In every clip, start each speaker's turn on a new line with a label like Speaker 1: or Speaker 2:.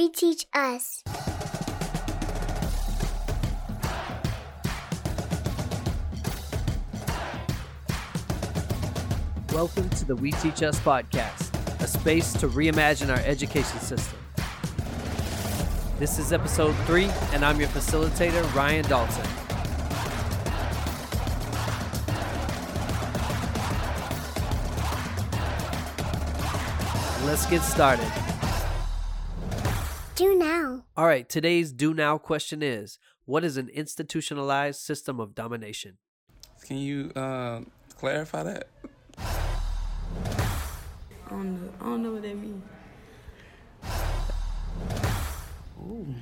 Speaker 1: Reteach Us.
Speaker 2: Welcome to the We Teach Us podcast, a space to reimagine our education system. This is episode three, and I'm your facilitator, Ryan Dalton. Let's get started.
Speaker 1: Do now.
Speaker 2: All right, today's do now question is What is an institutionalized system of domination?
Speaker 3: Can you uh, clarify that?
Speaker 4: I don't know. I don't know what that means.
Speaker 5: Ooh.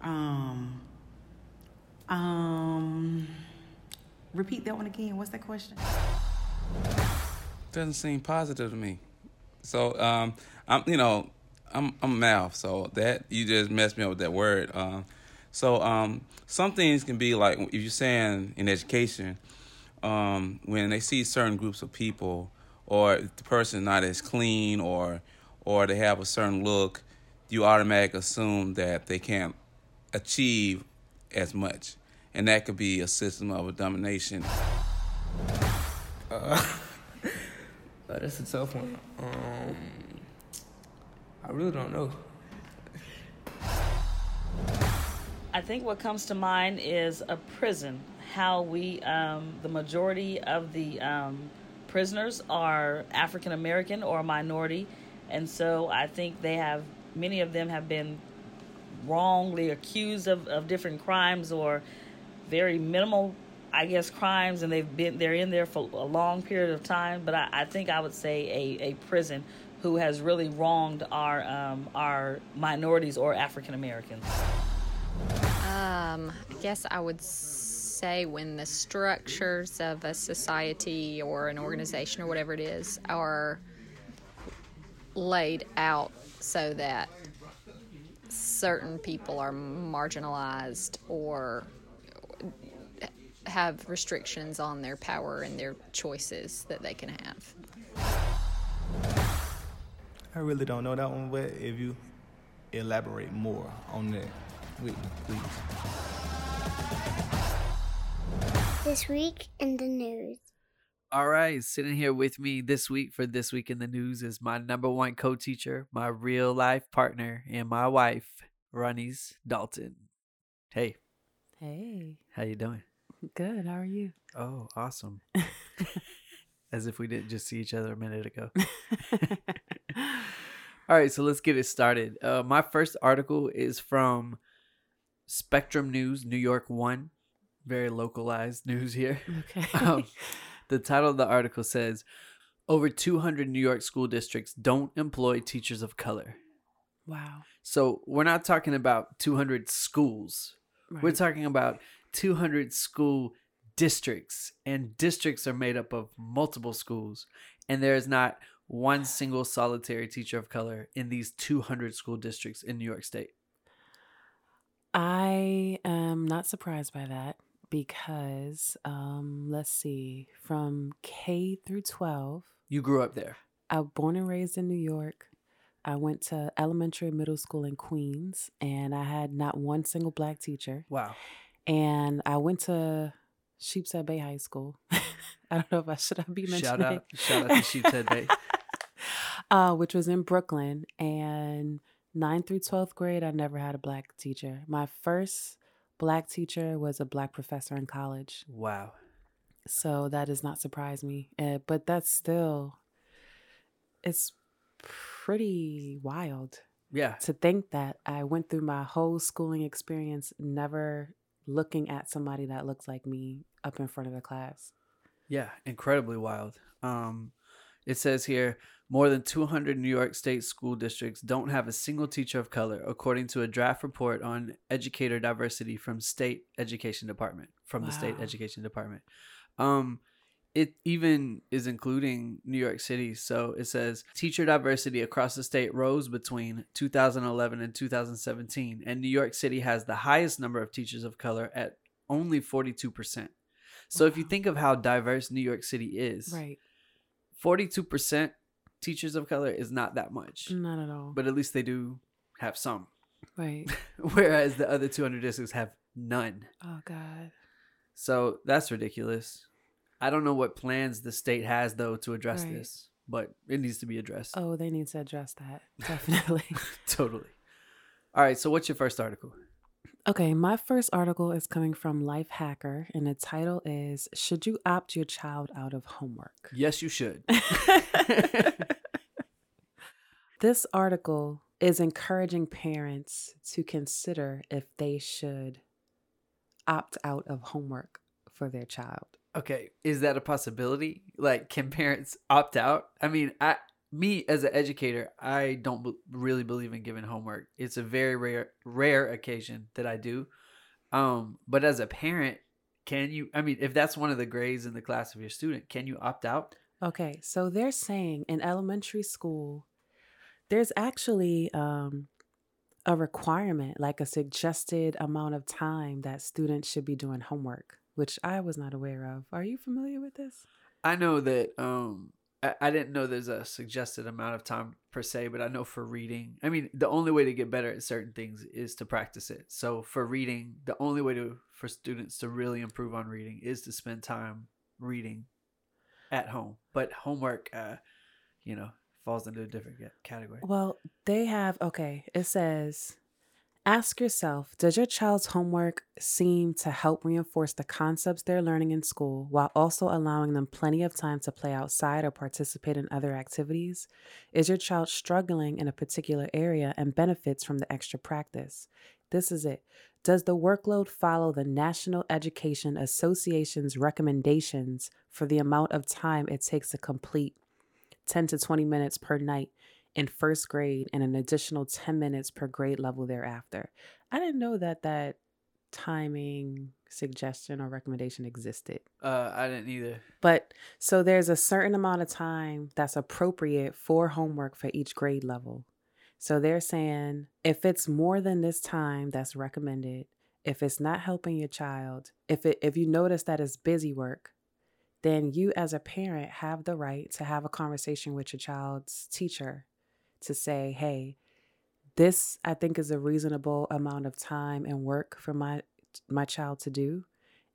Speaker 5: Um. Um. Repeat that one again. What's that question?
Speaker 3: Doesn't seem positive to me. So, um, I'm, you know, I'm, I'm math, so that you just messed me up with that word. Um, so, um, some things can be like if you're saying in education, um, when they see certain groups of people, or the person not as clean, or or they have a certain look, you automatically assume that they can't achieve as much, and that could be a system of domination.
Speaker 4: Oh, that's a tough one. Um, I really don't know.
Speaker 6: I think what comes to mind is a prison. How we, um, the majority of the um, prisoners are African American or a minority, and so I think they have many of them have been wrongly accused of, of different crimes or very minimal, I guess, crimes, and they've been they're in there for a long period of time. But I, I think I would say a, a prison who has really wronged our um, our minorities or African Americans.
Speaker 7: Um, I guess I would say when the structures of a society or an organization or whatever it is are laid out so that certain people are marginalized or have restrictions on their power and their choices that they can have.
Speaker 8: I really don't know that one, but if you elaborate more on that, with please.
Speaker 1: This week in the news.
Speaker 2: All right, sitting here with me this week for This Week in the News is my number one co teacher, my real life partner, and my wife, Ronnie's Dalton. Hey,
Speaker 9: Hey,
Speaker 2: how you doing?
Speaker 9: Good. How are you?
Speaker 2: Oh, awesome. As if we didn't just see each other a minute ago. All right, so let's get it started. Uh, my first article is from Spectrum News, New York One. Very localized news here.
Speaker 9: Okay.
Speaker 2: Um, the title of the article says Over 200 New York school districts don't employ teachers of color.
Speaker 9: wow.
Speaker 2: So we're not talking about 200 schools. We're talking about 200 school districts, and districts are made up of multiple schools, and there is not one single solitary teacher of color in these 200 school districts in New York State.
Speaker 9: I am not surprised by that because, um, let's see, from K through 12,
Speaker 2: You grew up there.
Speaker 9: I was born and raised in New York. I went to elementary and middle school in Queens, and I had not one single black teacher.
Speaker 2: Wow.
Speaker 9: And I went to Sheepshead Bay High School. I don't know if I should I be mentioning.
Speaker 2: Shout out, shout out to Sheepshead Bay.
Speaker 9: uh, which was in Brooklyn. And ninth through 12th grade, I never had a black teacher. My first black teacher was a black professor in college.
Speaker 2: Wow.
Speaker 9: So that does not surprise me. Uh, but that's still, it's pretty wild
Speaker 2: Yeah.
Speaker 9: to think that I went through my whole schooling experience never looking at somebody that looks like me up in front of the class.
Speaker 2: Yeah, incredibly wild. Um, it says here more than 200 New York State school districts don't have a single teacher of color, according to a draft report on educator diversity from State Education Department. From the State Education Department, um, it even is including New York City. So it says teacher diversity across the state rose between 2011 and 2017, and New York City has the highest number of teachers of color at only 42 percent. So if you think of how diverse New York City is,
Speaker 9: Right.
Speaker 2: 42% teachers of color is not that much,
Speaker 9: Not at all.
Speaker 2: but at least they do have some.
Speaker 9: right.
Speaker 2: Whereas the other 200 districts have none.
Speaker 9: Oh God.
Speaker 2: So that's ridiculous. I don't know what plans the state has though to address
Speaker 9: Right.
Speaker 2: this, but it needs to be addressed.
Speaker 9: Oh, they need to address that. Definitely.
Speaker 2: totally. All right. So what's your first article?
Speaker 9: okay, my first article is coming from Lifehacker, and the title is Should You Opt Your Child Out of Homework?
Speaker 2: Yes, you should.
Speaker 9: This article is encouraging parents to consider if they should opt out of homework for their child.
Speaker 2: Okay, is that a possibility? Like, can parents opt out? I mean, I, me as an educator, I don't be- really believe in giving homework. It's a very rare, rare occasion that I do. Um, but as a parent, can you? I mean, if that's one of the grades in the class of your student, can you opt out?
Speaker 9: Okay, so they're saying in elementary school, there's actually um, a requirement, like a suggested amount of time that students should be doing homework, which I was not aware of. Are you familiar with this?
Speaker 2: I know that um I, I didn't know there's a suggested amount of time per se, but I know for reading, I mean, the only way to get better at certain things is to practice it. So for reading, the only way to for students to really improve on reading is to spend time reading at home. But homework, uh, you know, falls into a different category.
Speaker 9: Well, they have, okay, it says, ask yourself Does your child's homework seem to help reinforce the concepts they're learning in school while also allowing them plenty of time to play outside or participate in other activities? Is your child struggling in a particular area and benefits from the extra practice? This is it. Does the workload follow the National Education Association's recommendations for the amount of time it takes to complete 10 to 20 minutes per night in first grade and an additional 10 minutes per grade level thereafter. I didn't know that that timing suggestion or recommendation existed.
Speaker 2: Uh, I didn't either.
Speaker 9: But so there's a certain amount of time that's appropriate for homework for each grade level. So they're saying if it's more than this time that's recommended, if it's not helping your child, if it if you notice that it's busy work, then you as a parent have the right to have a conversation with your child's teacher to say, "Hey, this I think is a reasonable amount of time and work for my my child to do."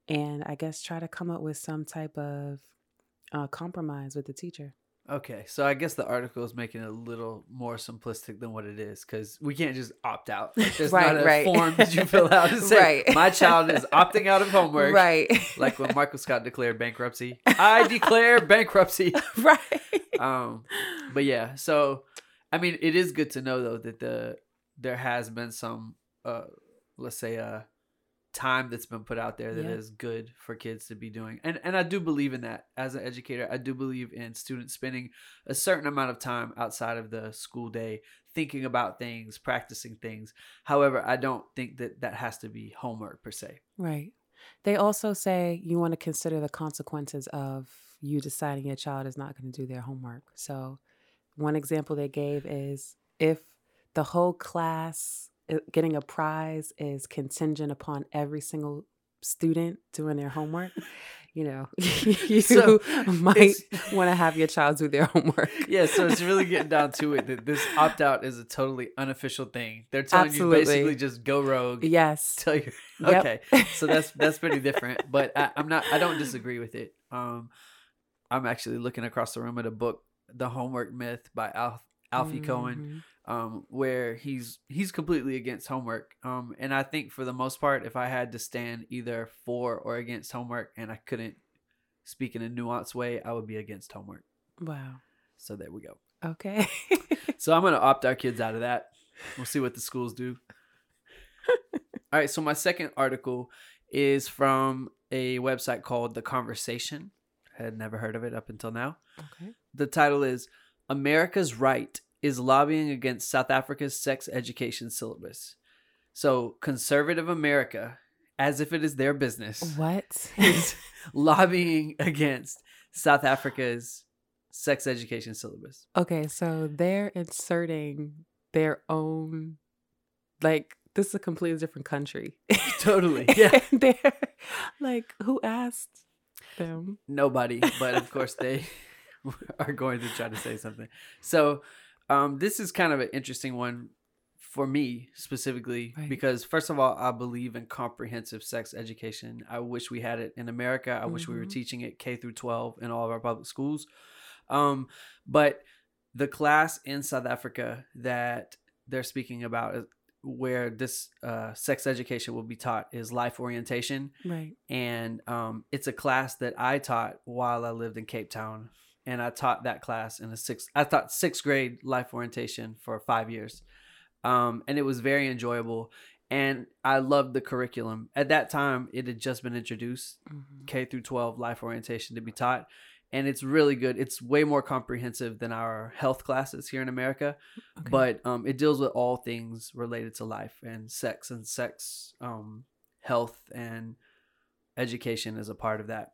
Speaker 9: And I guess try to come up with some type of uh, compromise with the teacher.
Speaker 2: Okay, so I guess the article is making it a little more simplistic than what it is because we can't just opt out. Like, there's
Speaker 9: Right,
Speaker 2: not a
Speaker 9: right.
Speaker 2: form that you fill out to say
Speaker 9: Right.
Speaker 2: my child is opting out of homework.
Speaker 9: Right.
Speaker 2: Like when Michael Scott declared bankruptcy, I declare bankruptcy.
Speaker 9: right.
Speaker 2: Um, but yeah, so I mean, it is good to know though that the there has been some, uh, let's say, uh, time that's been put out there that is
Speaker 9: Yeah.
Speaker 2: good for kids to be doing, and and I do believe in that as an educator. I do believe in students spending a certain amount of time outside of the school day thinking about things, practicing things. However, I don't think that that has to be homework per se.
Speaker 9: Right. They also say you want to consider the consequences of you deciding your child is not going to do their homework. So, one example they gave is if the whole class uh, getting a prize is contingent upon every single student doing their homework, you know, you
Speaker 2: So,
Speaker 9: might want to have your child do their homework.
Speaker 2: Yeah, so it's really getting down to it that this opt out is a totally unofficial thing. They're telling
Speaker 9: Absolutely.
Speaker 2: you basically just go rogue.
Speaker 9: Yes.
Speaker 2: Tell you
Speaker 9: Yep.
Speaker 2: okay. So that's that's pretty different, but I, I'm not. I don't disagree with it. Um, I'm actually looking across the room at a book, "The Homework Myth" by Al, Alfie Kohn,
Speaker 9: Mhm.
Speaker 2: um, where he's he's completely against homework. Um, and I think for the most part, if I had to stand either for or against homework, and I couldn't speak in a nuanced way, I would be against homework.
Speaker 9: Wow.
Speaker 2: So there we go.
Speaker 9: Okay.
Speaker 2: So I'm gonna opt our kids out of that. We'll see what the schools do. All right. So my second article is from a website called The Conversation. I had never heard of it up until now.
Speaker 9: okay.
Speaker 2: The title is America's Right is Lobbying Against South Africa's Sex Education Syllabus. So conservative America, as if it is their business,
Speaker 9: What?
Speaker 2: is lobbying against South Africa's sex education syllabus.
Speaker 9: Okay, so they're inserting their own, like, this is a completely different country.
Speaker 2: Totally. Yeah.
Speaker 9: They're like, who asked them?
Speaker 2: Nobody, but of course they are going to try to say something. So, um, this is kind of an interesting one for me specifically
Speaker 9: Right.
Speaker 2: because first of all, I believe in comprehensive sex education. I wish we had it in America. I wish we were
Speaker 9: Mhm.
Speaker 2: teaching it K through 12 in all of our public schools. Um, but the class in South Africa that they're speaking about where this uh, sex education will be taught is life orientation
Speaker 9: Right.
Speaker 2: and um, it's a class that I taught while I lived in Cape Town, and I taught that class in a sixth. I taught sixth grade life orientation for five years, um, and it was very enjoyable, and I loved the curriculum. At that time, it had just been introduced
Speaker 9: Mhm.
Speaker 2: K through twelve life orientation to be taught, and it's really good. It's way more comprehensive than our health classes here in America
Speaker 9: Okay.
Speaker 2: but um, it deals with all things related to life and sex and sex um, health and education is a part of that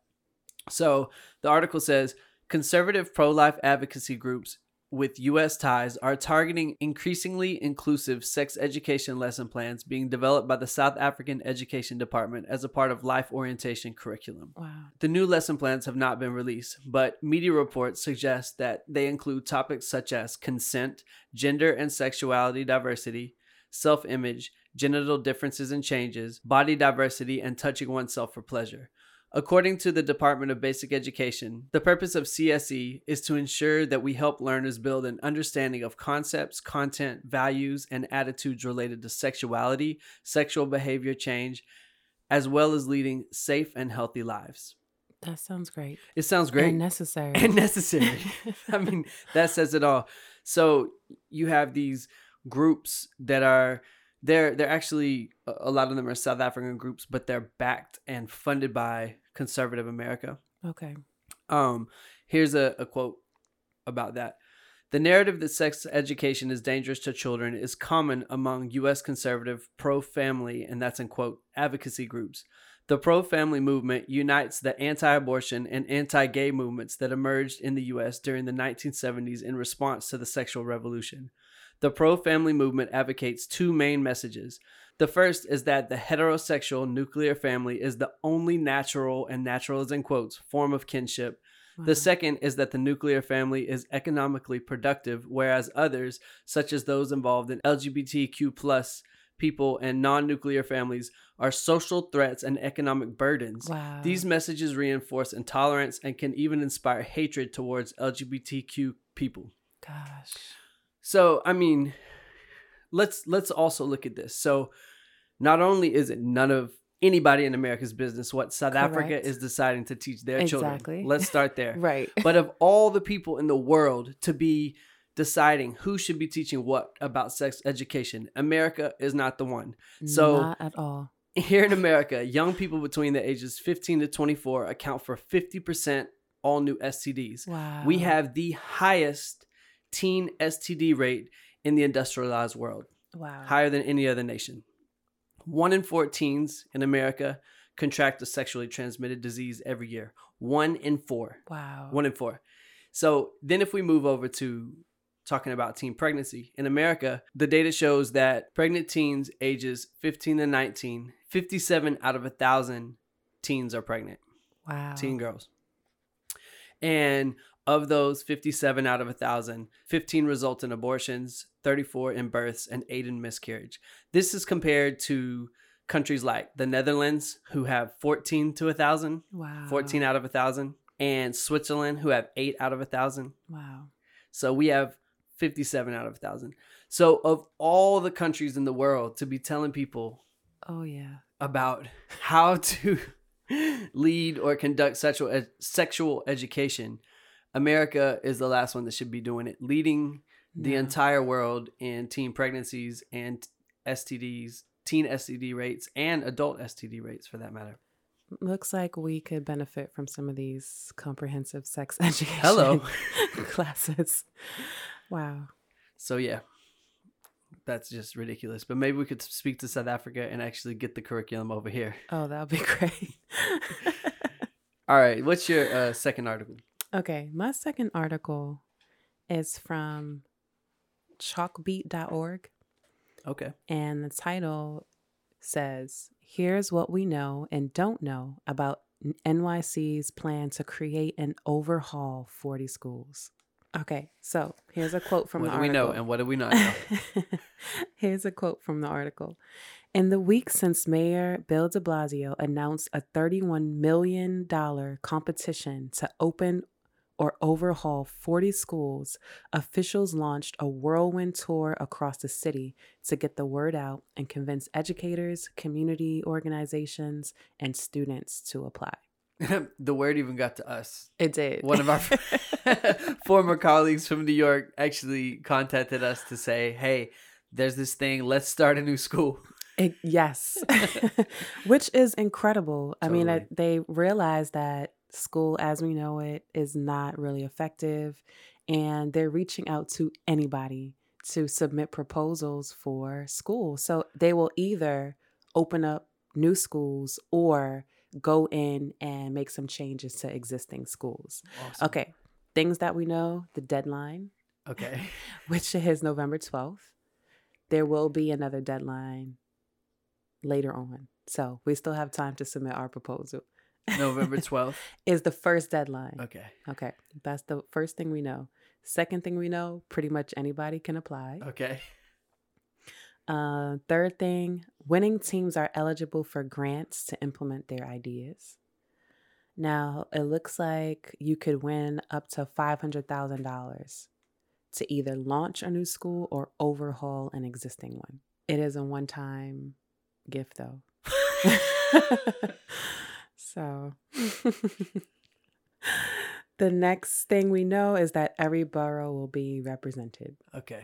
Speaker 2: so the article says conservative pro-life advocacy groups with U.S. ties are targeting increasingly inclusive sex education lesson plans being developed by the South African Education Department as a part of life orientation curriculum.
Speaker 9: wow.
Speaker 2: The new lesson plans have not been released, but media reports suggest that they include topics such as consent, gender and sexuality diversity, self image, genital differences and changes, body diversity, and touching oneself for pleasure. According to the Department of Basic Education, the purpose of CSE is to ensure that we help learners build an understanding of concepts, content, values, and attitudes related to sexuality, sexual behavior change, as well as leading safe and healthy lives.
Speaker 9: That sounds great.
Speaker 2: It sounds great
Speaker 9: And necessary.
Speaker 2: and necessary. I mean, that says it all. So you have these groups that are they're they're actually a lot of them are South African groups, but they're backed and funded by conservative America.
Speaker 9: okay.
Speaker 2: Um, here's a, a quote about that. The narrative that sex education is dangerous to children is common among U.S. conservative pro family, and that's in quote, advocacy groups. The pro family movement unites the anti abortion and anti gay movements that emerged in the U.S. during the 1970s in response to the sexual revolution. The pro family movement advocates two main messages. The first is that the heterosexual nuclear family is the only natural, and natural is in quotes, form of kinship
Speaker 9: Wow.
Speaker 2: the second is that the nuclear family is economically productive, whereas others, such as those involved in LGBTQ plus people and non-nuclear families, are social threats and economic burdens.
Speaker 9: Wow.
Speaker 2: These messages reinforce intolerance and can even inspire hatred towards LGBTQ people.
Speaker 9: Gosh.
Speaker 2: So, I mean, let's let's also look at this. So, not only is it none of anybody in America's business what South Africa is deciding to teach their
Speaker 9: Exactly.
Speaker 2: children. Let's start there.
Speaker 9: Right.
Speaker 2: But of all the people in the world to be deciding who should be teaching what about sex education, America is not the one. So
Speaker 9: Not at all.
Speaker 2: here in America, young people between the ages 15 to 24 account for 50% all new STDs.
Speaker 9: Wow.
Speaker 2: We have the highest teen STD rate in the industrialized world,
Speaker 9: wow.
Speaker 2: higher than any other nation. One in four teens in America contract a sexually transmitted disease every year. One in four.
Speaker 9: Wow.
Speaker 2: One in four. So then, if we move over to talking about teen pregnancy in America, the data shows that pregnant teens ages 15 to 19, 57 out of a thousand teens are pregnant,
Speaker 9: wow.
Speaker 2: teen girls. And of those 57 out of a thousand, 15 result in abortions, 34 in births, and eight in miscarriage. This is compared to countries like the Netherlands, who have 14 to a thousand,
Speaker 9: Wow.
Speaker 2: 14 out of a thousand, and Switzerland, who have eight out of a thousand.
Speaker 9: Wow.
Speaker 2: So we have 57 out of a thousand. So of all the countries in the world to be telling people
Speaker 9: Oh yeah.
Speaker 2: about how to lead or conduct sexual ed- sexual education, America is the last one that should be doing it, leading the
Speaker 9: No.
Speaker 2: entire world in teen pregnancies and STDs, teen STD rates, and adult STD rates for that matter.
Speaker 9: Looks like we could benefit from some of these comprehensive sex education
Speaker 2: Hello.
Speaker 9: classes. Wow.
Speaker 2: So yeah, that's just ridiculous. But maybe we could speak to South Africa and actually get the curriculum over here.
Speaker 9: Oh, that would be great.
Speaker 2: All right, what's your uh, second article?
Speaker 9: Okay, my second article is from chalkbeat.org.
Speaker 2: Okay.
Speaker 9: And the title says, Here's what we know and don't know about NYC's plan to create and overhaul 40 schools. Okay, so here's a quote from
Speaker 2: what
Speaker 9: the
Speaker 2: do we know and what do we not know?
Speaker 9: Here's a quote from the article. In the week since Mayor Bill de Blasio announced a $31 million competition to open or overhaul 40 schools, officials launched a whirlwind tour across the city to get the word out and convince educators, community organizations, and students to apply.
Speaker 2: the word even got to us.
Speaker 9: It did.
Speaker 2: One of our former colleagues from New York actually contacted us to say, "Hey, there's this thing. Let's start a new school."
Speaker 9: It, yes, which is incredible. I mean, I, they realized that school as we know it is not really effective, and they're reaching out to anybody to submit proposals for school. So they will either open up new schools or go in and make some changes to existing schools.
Speaker 2: Awesome.
Speaker 9: Okay, things that we know the deadline,
Speaker 2: Okay.
Speaker 9: which is November 12th. There will be another deadline later on. So we still have time to submit our proposal.
Speaker 2: November 12th.
Speaker 9: is the first deadline.
Speaker 2: Okay.
Speaker 9: Okay. That's the first thing we know. Second thing we know, pretty much anybody can apply.
Speaker 2: Okay.
Speaker 9: Uh, third thing, winning teams are eligible for grants to implement their ideas. Now, it looks like you could win up to $500,000 to either launch a new school or overhaul an existing one. It is a one time gift, though. so, the next thing we know is that every borough will be represented.
Speaker 2: Okay.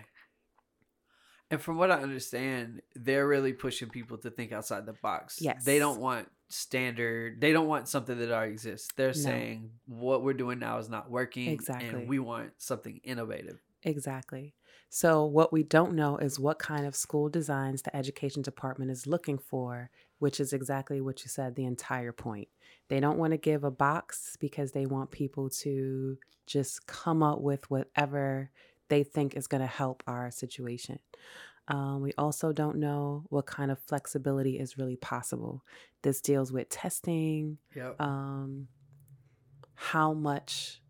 Speaker 2: And from what I understand, they're really pushing people to think outside the box.
Speaker 9: Yes.
Speaker 2: They don't want standard, they don't want something that already exists. They're
Speaker 9: No.
Speaker 2: saying what we're doing now is not working.
Speaker 9: Exactly.
Speaker 2: And we want something innovative.
Speaker 9: Exactly. So, what we don't know is what kind of school designs the education department is looking for, which is exactly what you said the entire point. They don't want to give a box because they want people to just come up with whatever they think is going to help our situation. Um, we also don't know what kind of flexibility is really possible. This deals with testing,
Speaker 2: Yep.
Speaker 9: um, how much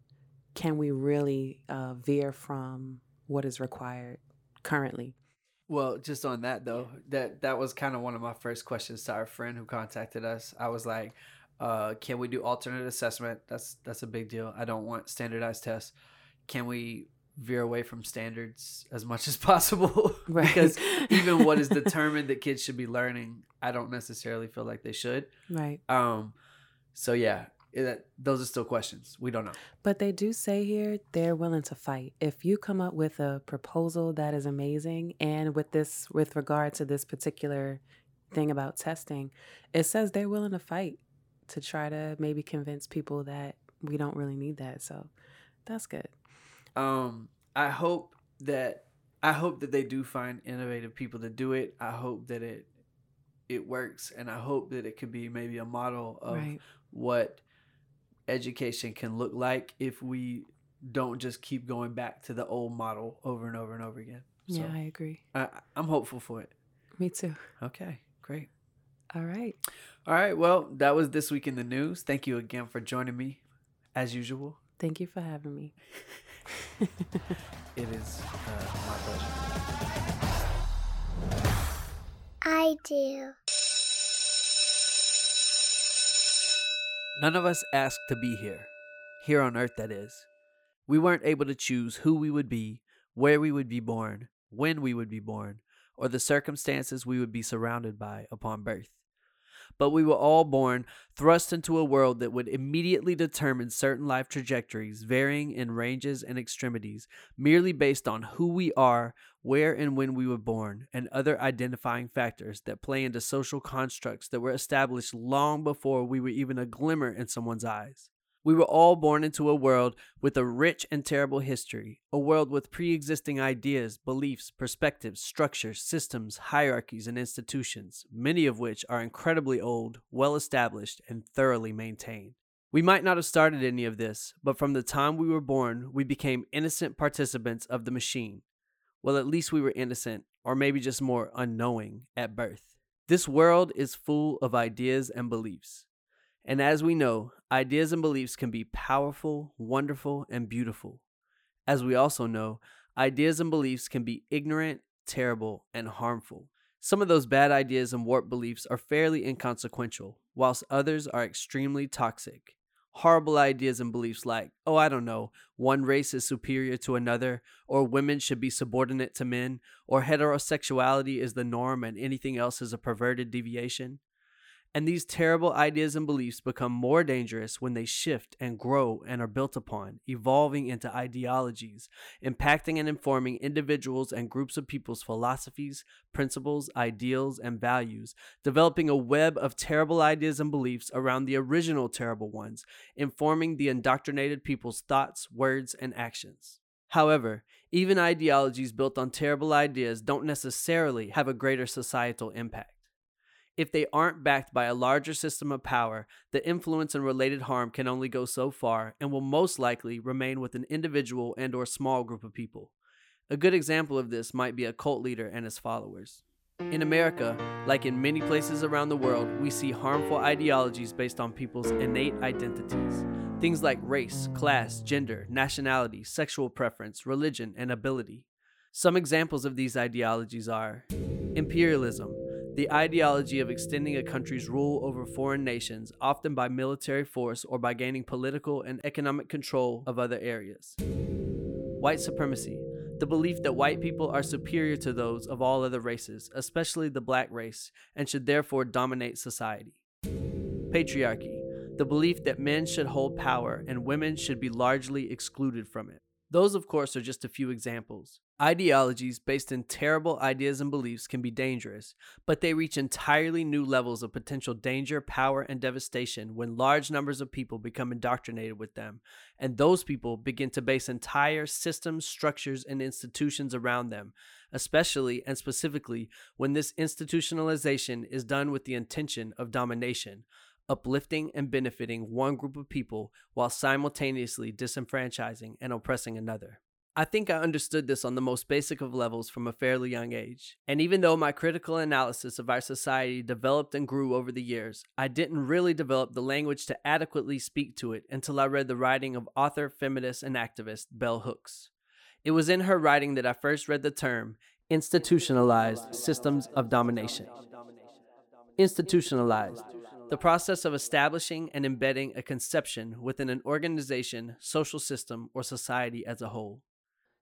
Speaker 9: can we really uh, veer from what is required currently?
Speaker 2: Well, just on that though, that that was kind of one of my first questions to our friend who contacted us. I was like, uh, "Can we do alternate assessment? That's that's a big deal. I don't want standardized tests. Can we veer away from standards as much as possible?
Speaker 9: Right.
Speaker 2: because even what is determined that kids should be learning, I don't necessarily feel like they should.
Speaker 9: Right.
Speaker 2: Um, so yeah, it, those are still questions. We don't know.
Speaker 9: But they do say here they're willing to fight. If you come up with a proposal that is amazing, and with this, with regard to this particular thing about testing, it says they're willing to fight to try to maybe convince people that we don't really need that. So that's good.
Speaker 2: um i hope that i hope that they do find innovative people to do it i hope that it it works and i hope that it could be maybe a model of
Speaker 9: Right.
Speaker 2: what education can look like if we don't just keep going back to the old model over and over and over again so
Speaker 9: Yeah, I agree.
Speaker 2: I, i'm hopeful for it
Speaker 9: Me too.
Speaker 2: okay great
Speaker 9: All right.
Speaker 2: all right well that was this week in the news thank you again for joining me as usual
Speaker 9: Thank you for having me.
Speaker 2: it is uh, my pleasure
Speaker 1: I do.
Speaker 2: None of us asked to be here. Here on earth, that is. We weren't able to choose who we would be, where we would be born, when we would be born, or the circumstances we would be surrounded by upon birth. But we were all born thrust into a world that would immediately determine certain life trajectories, varying in ranges and extremities, merely based on who we are, where and when we were born, and other identifying factors that play into social constructs that were established long before we were even a glimmer in someone's eyes. We were all born into a world with a rich and terrible history, a world with pre existing ideas, beliefs, perspectives, structures, systems, hierarchies, and institutions, many of which are incredibly old, well established, and thoroughly maintained. We might not have started any of this, but from the time we were born, we became innocent participants of the machine. Well, at least we were innocent, or maybe just more unknowing, at birth. This world is full of ideas and beliefs. And as we know, ideas and beliefs can be powerful, wonderful, and beautiful. As we also know, ideas and beliefs can be ignorant, terrible, and harmful. Some of those bad ideas and warped beliefs are fairly inconsequential, whilst others are extremely toxic. Horrible ideas and beliefs like, oh, I don't know, one race is superior to another, or women should be subordinate to men, or heterosexuality is the norm and anything else is a perverted deviation. And these terrible ideas and beliefs become more dangerous when they shift and grow and are built upon, evolving into ideologies, impacting and informing individuals and groups of people's philosophies, principles, ideals, and values, developing a web of terrible ideas and beliefs around the original terrible ones, informing the indoctrinated people's thoughts, words, and actions. However, even ideologies built on terrible ideas don't necessarily have a greater societal impact. If they aren't backed by a larger system of power, the influence and related harm can only go so far and will most likely remain with an individual and or small group of people. A good example of this might be a cult leader and his followers. In America, like in many places around the world, we see harmful ideologies based on people's innate identities. Things like race, class, gender, nationality, sexual preference, religion, and ability. Some examples of these ideologies are imperialism, the ideology of extending a country's rule over foreign nations, often by military force or by gaining political and economic control of other areas. White supremacy, the belief that white people are superior to those of all other races, especially the black race, and should therefore dominate society. Patriarchy, the belief that men should hold power and women should be largely excluded from it. Those, of course, are just a few examples. Ideologies based in terrible ideas and beliefs can be dangerous, but they reach entirely new levels of potential danger, power, and devastation when large numbers of people become indoctrinated with them, and those people begin to base entire systems, structures, and institutions around them, especially and specifically when this institutionalization is done with the intention of domination, uplifting and benefiting one group of people while simultaneously disenfranchising and oppressing another. I think I understood this on the most basic of levels from a fairly young age. And even though my critical analysis of our society developed and grew over the years, I didn't really develop the language to adequately speak to it until I read the writing of author, feminist, and activist Bell Hooks. It was in her writing that I first read the term institutionalized systems of domination. Institutionalized, the process of establishing and embedding a conception within an organization, social system, or society as a whole.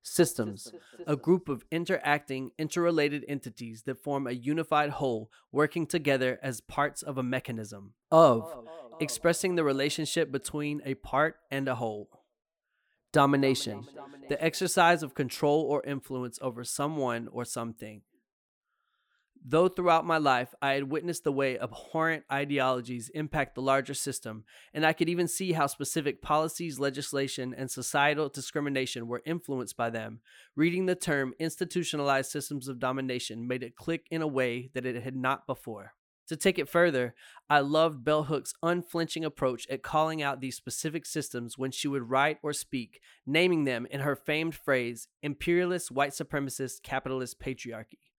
Speaker 2: Systems, a group of interacting, interrelated entities that form a unified whole working together as parts of a mechanism. Of, expressing the relationship between a part and a whole. Domination, the exercise of control or influence over someone or something. Though throughout my life I had witnessed the way abhorrent ideologies impact the larger system, and I could even see how specific policies, legislation, and societal discrimination were influenced by them, reading the term institutionalized systems of domination made it click in a way that it had not before. To take it further, I loved Bell Hook's unflinching approach at calling out these specific systems when she would write or speak, naming them in her famed phrase imperialist, white supremacist, capitalist patriarchy.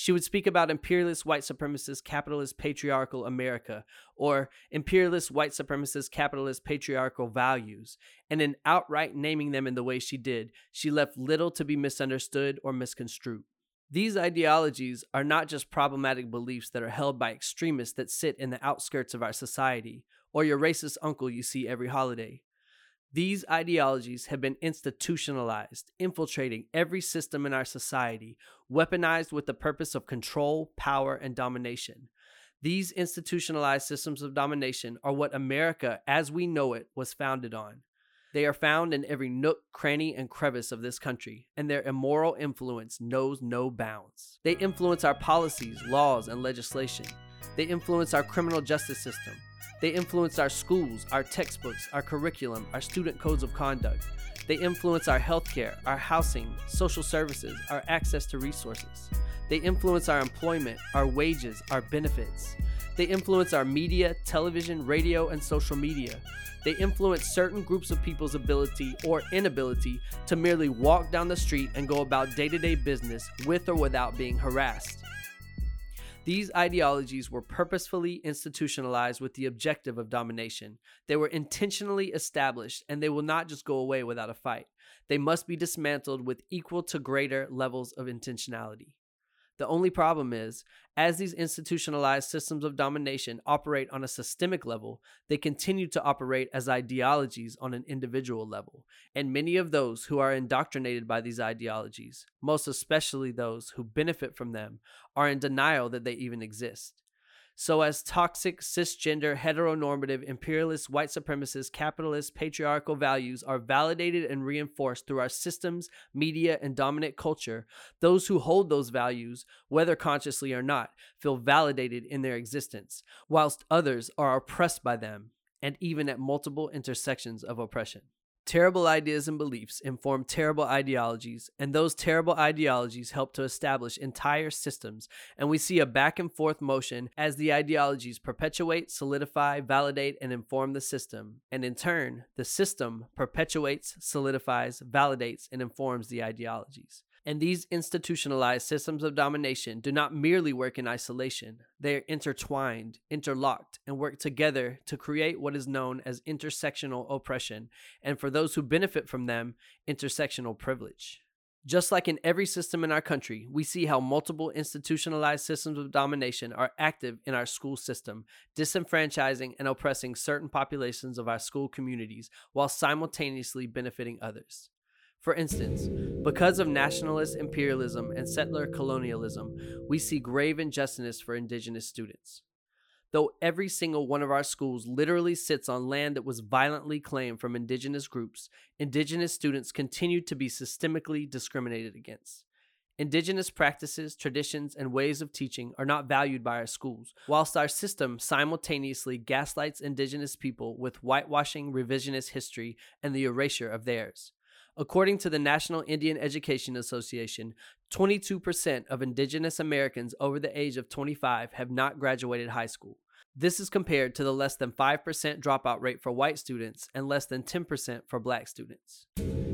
Speaker 2: She would speak about imperialist, white supremacist, capitalist, patriarchal America, or imperialist, white supremacist, capitalist, patriarchal values. And in outright naming them in the way she did, she left little to be misunderstood or misconstrued. These ideologies are not just problematic beliefs that are held by extremists that sit in the outskirts of our society, or your racist uncle you see every holiday. These ideologies have been institutionalized, infiltrating every system in our society, weaponized with the purpose of control, power, and domination. These institutionalized systems of domination are what America, as we know it, was founded on. They are found in every nook, cranny, and crevice of this country, and their immoral influence knows no bounds. They influence our policies, laws, and legislation. They influence our criminal justice system, they influence our schools, our textbooks, our curriculum, our student codes of conduct. They influence our healthcare, our housing, social services, our access to resources. They influence our employment, our wages, our benefits. They influence our media, television, radio, and social media. They influence certain groups of people's ability or inability to merely walk down the street and go about day to day business with or without being harassed. These ideologies were purposefully institutionalized with the objective of domination. They were intentionally established, and they will not just go away without a fight. They must be dismantled with equal to greater levels of intentionality. The only problem is, as these institutionalized systems of domination operate on a systemic level, they continue to operate as ideologies on an individual level. And many of those who are indoctrinated by these ideologies, most especially those who benefit from them, are in denial that they even exist. So, as toxic, cisgender, heteronormative, imperialist, white supremacist, capitalist, patriarchal values are validated and reinforced through our systems, media, and dominant culture, those who hold those values, whether consciously or not, feel validated in their existence, whilst others are oppressed by them, and even at multiple intersections of oppression. Terrible ideas and beliefs inform terrible ideologies, and those terrible ideologies help to establish entire systems. And we see a back and forth motion as the ideologies perpetuate, solidify, validate, and inform the system. And in turn, the system perpetuates, solidifies, validates, and informs the ideologies. And these institutionalized systems of domination do not merely work in isolation. They are intertwined, interlocked, and work together to create what is known as intersectional oppression, and for those who benefit from them, intersectional privilege. Just like in every system in our country, we see how multiple institutionalized systems of domination are active in our school system, disenfranchising and oppressing certain populations of our school communities while simultaneously benefiting others. For instance, because of nationalist imperialism and settler colonialism, we see grave injustice for indigenous students. Though every single one of our schools literally sits on land that was violently claimed from indigenous groups, indigenous students continue to be systemically discriminated against. Indigenous practices, traditions, and ways of teaching are not valued by our schools, whilst our system simultaneously gaslights indigenous people with whitewashing revisionist history and the erasure of theirs. According to the National Indian Education Association, 22% of Indigenous Americans over the age of 25 have not graduated high school. This is compared to the less than 5% dropout rate for white students and less than 10% for black students.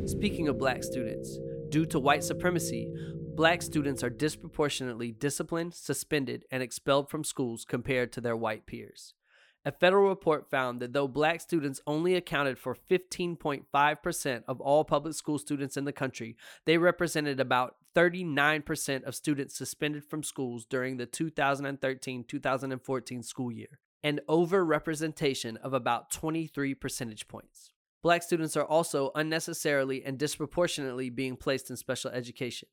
Speaker 2: Speaking of black students, due to white supremacy, black students are disproportionately disciplined, suspended, and expelled from schools compared to their white peers. A federal report found that though black students only accounted for 15.5% of all public school students in the country, they represented about 39% of students suspended from schools during the 2013 2014 school year, an overrepresentation of about 23 percentage points. Black students are also unnecessarily and disproportionately being placed in special education.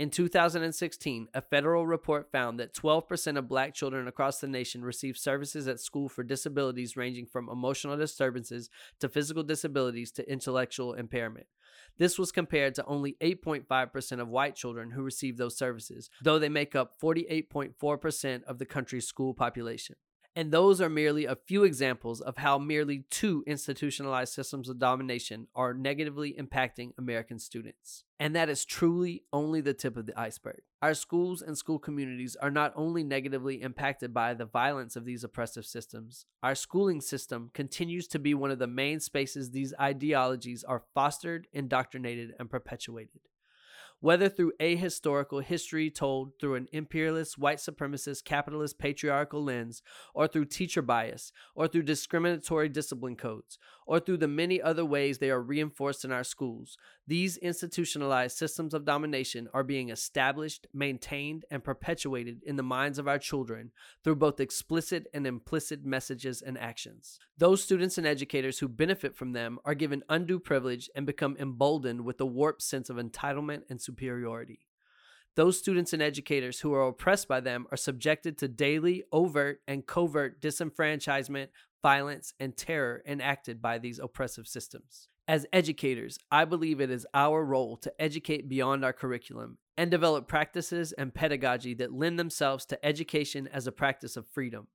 Speaker 2: In 2016, a federal report found that 12% of black children across the nation receive services at school for disabilities ranging from emotional disturbances to physical disabilities to intellectual impairment. This was compared to only 8.5% of white children who receive those services, though they make up 48.4% of the country's school population. And those are merely a few examples of how merely two institutionalized systems of domination are negatively impacting American students. And that is truly only the tip of the iceberg. Our schools and school communities are not only negatively impacted by the violence of these oppressive systems, our schooling system continues to be one of the main spaces these ideologies are fostered, indoctrinated, and perpetuated whether through ahistorical history told through an imperialist, white supremacist, capitalist, patriarchal lens, or through teacher bias, or through discriminatory discipline codes, or through the many other ways they are reinforced in our schools. These institutionalized systems of domination are being established, maintained, and perpetuated in the minds of our children through both explicit and implicit messages and actions. Those students and educators who benefit from them are given undue privilege and become emboldened with a warped sense of entitlement and superiority. Those students and educators who are oppressed by them are subjected to daily, overt, and covert disenfranchisement, violence, and terror enacted by these oppressive systems. As educators, I believe it is our role to educate beyond our curriculum and develop practices and pedagogy that lend themselves to education as a practice of freedom.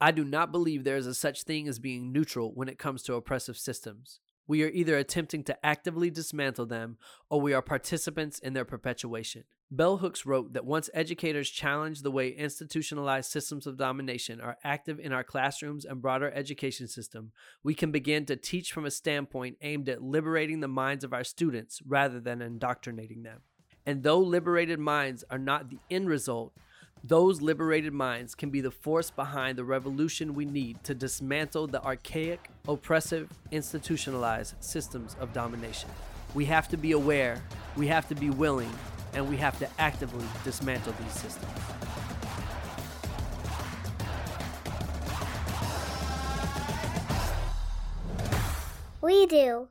Speaker 2: I do not believe there is a such thing as being neutral when it comes to oppressive systems. We are either attempting to actively dismantle them or we are participants in their perpetuation. Bell Hooks wrote that once educators challenge the way institutionalized systems of domination are active in our classrooms and broader education system, we can begin to teach from a standpoint aimed at liberating the minds of our students rather than indoctrinating them. And though liberated minds are not the end result, Those liberated minds can be the force behind the revolution we need to dismantle the archaic, oppressive, institutionalized systems of domination. We have to be aware, we have to be willing, and we have to actively dismantle these systems.
Speaker 1: We do.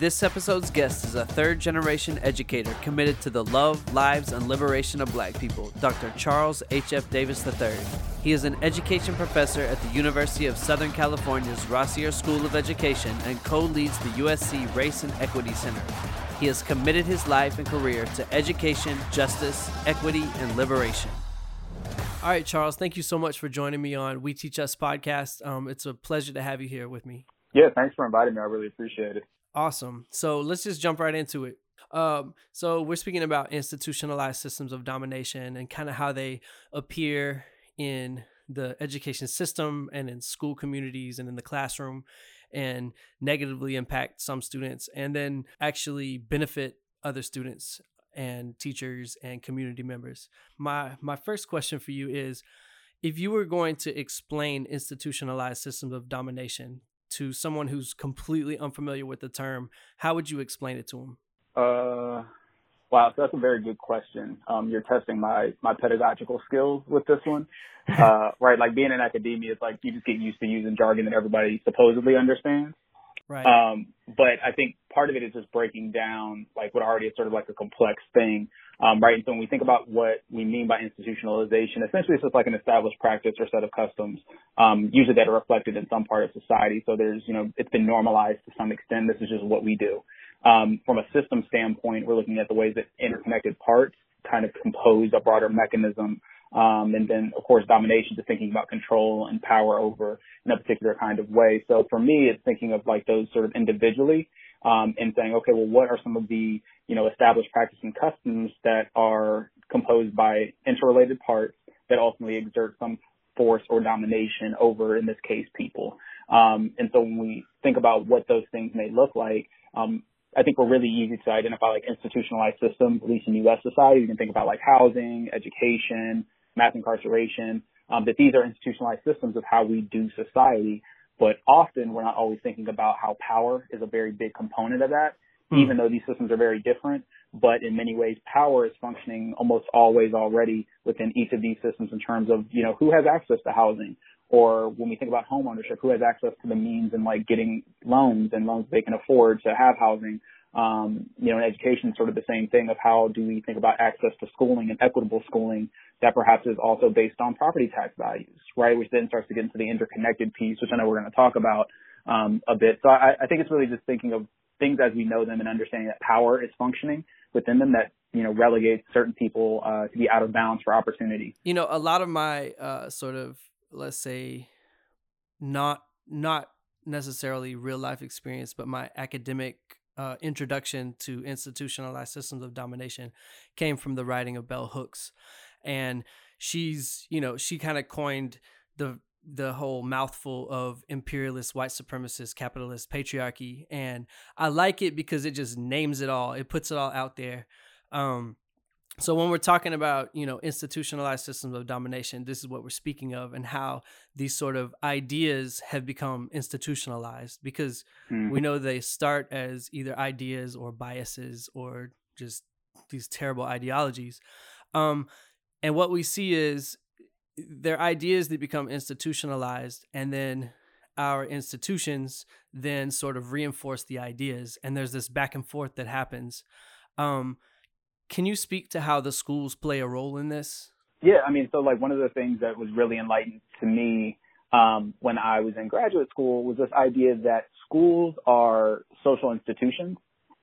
Speaker 2: This episode's guest is a third generation educator committed to the love, lives, and liberation of black people, Dr. Charles H.F. Davis III. He is an education professor at the University of Southern California's Rossier School of Education and co leads the USC Race and Equity Center. He has committed his life and career to education, justice, equity, and liberation. All right, Charles, thank you so much for joining me on We Teach Us podcast. Um, it's a pleasure to have you here with me.
Speaker 10: Yeah, thanks for inviting me. I really appreciate it.
Speaker 2: Awesome. So let's just jump right into it. Um, so we're speaking about institutionalized systems of domination and kind of how they appear in the education system and in school communities and in the classroom and negatively impact some students and then actually benefit other students and teachers and community members. My my first question for you is if you were going to explain institutionalized systems of domination to someone who's completely unfamiliar with the term, how would you explain it to them?
Speaker 10: Uh, wow, so that's a very good question. Um, you're testing my my pedagogical skills with this one, uh, right? Like being in academia, it's like you just get used to using jargon that everybody supposedly understands.
Speaker 2: Right.
Speaker 10: Um, but I think part of it is just breaking down like what already is sort of like a complex thing, um, right? And so when we think about what we mean by institutionalization, essentially it's just like an established practice or set of customs, um, usually that are reflected in some part of society. So there's, you know, it's been normalized to some extent. This is just what we do. Um, from a system standpoint, we're looking at the ways that interconnected parts kind of compose a broader mechanism um, and then, of course, domination to thinking about control and power over in a particular kind of way. So for me, it's thinking of like those sort of individually um, and saying, okay, well, what are some of the, you know, established practices and customs that are composed by interrelated parts that ultimately exert some force or domination over, in this case, people. Um, and so when we think about what those things may look like, um, I think we're really easy to identify like institutionalized systems, at least in U.S. society. You can think about like housing, education, mass incarceration, um, that these are institutionalized systems of how we do society. But often we're not always thinking about how power is a very big component of that, hmm. even though these systems are very different. But in many ways, power is functioning almost always already within each of these systems in terms of, you know, who has access to housing, or when we think about home ownership, who has access to the means and like getting loans and loans they can afford to have housing. Um, you know, in education, sort of the same thing of how do we think about access to schooling and equitable schooling that perhaps is also based on property tax values, right? Which then starts to get into the interconnected piece, which I know we're going to talk about um, a bit. So I, I think it's really just thinking of things as we know them and understanding that power is functioning within them that you know relegates certain people uh, to be out of bounds for opportunity.
Speaker 2: You know, a lot of my uh, sort of let's say not not necessarily real life experience, but my academic uh, introduction to institutionalized systems of domination came from the writing of bell hooks. And she's you know she kind of coined the the whole mouthful of imperialist white supremacist capitalist patriarchy. And i like it because it just names it all. It puts it all out there. Um so when we're talking about you know institutionalized systems of domination this is what we're speaking of and how these sort of ideas have become institutionalized because mm. we know they start as either ideas or biases or just these terrible ideologies um, and what we see is their ideas that become institutionalized and then our institutions then sort of reinforce the ideas and there's this back and forth that happens um, can you speak to how the schools play a role in this?
Speaker 10: Yeah, I mean, so like one of the things that was really enlightened to me um, when I was in graduate school was this idea that schools are social institutions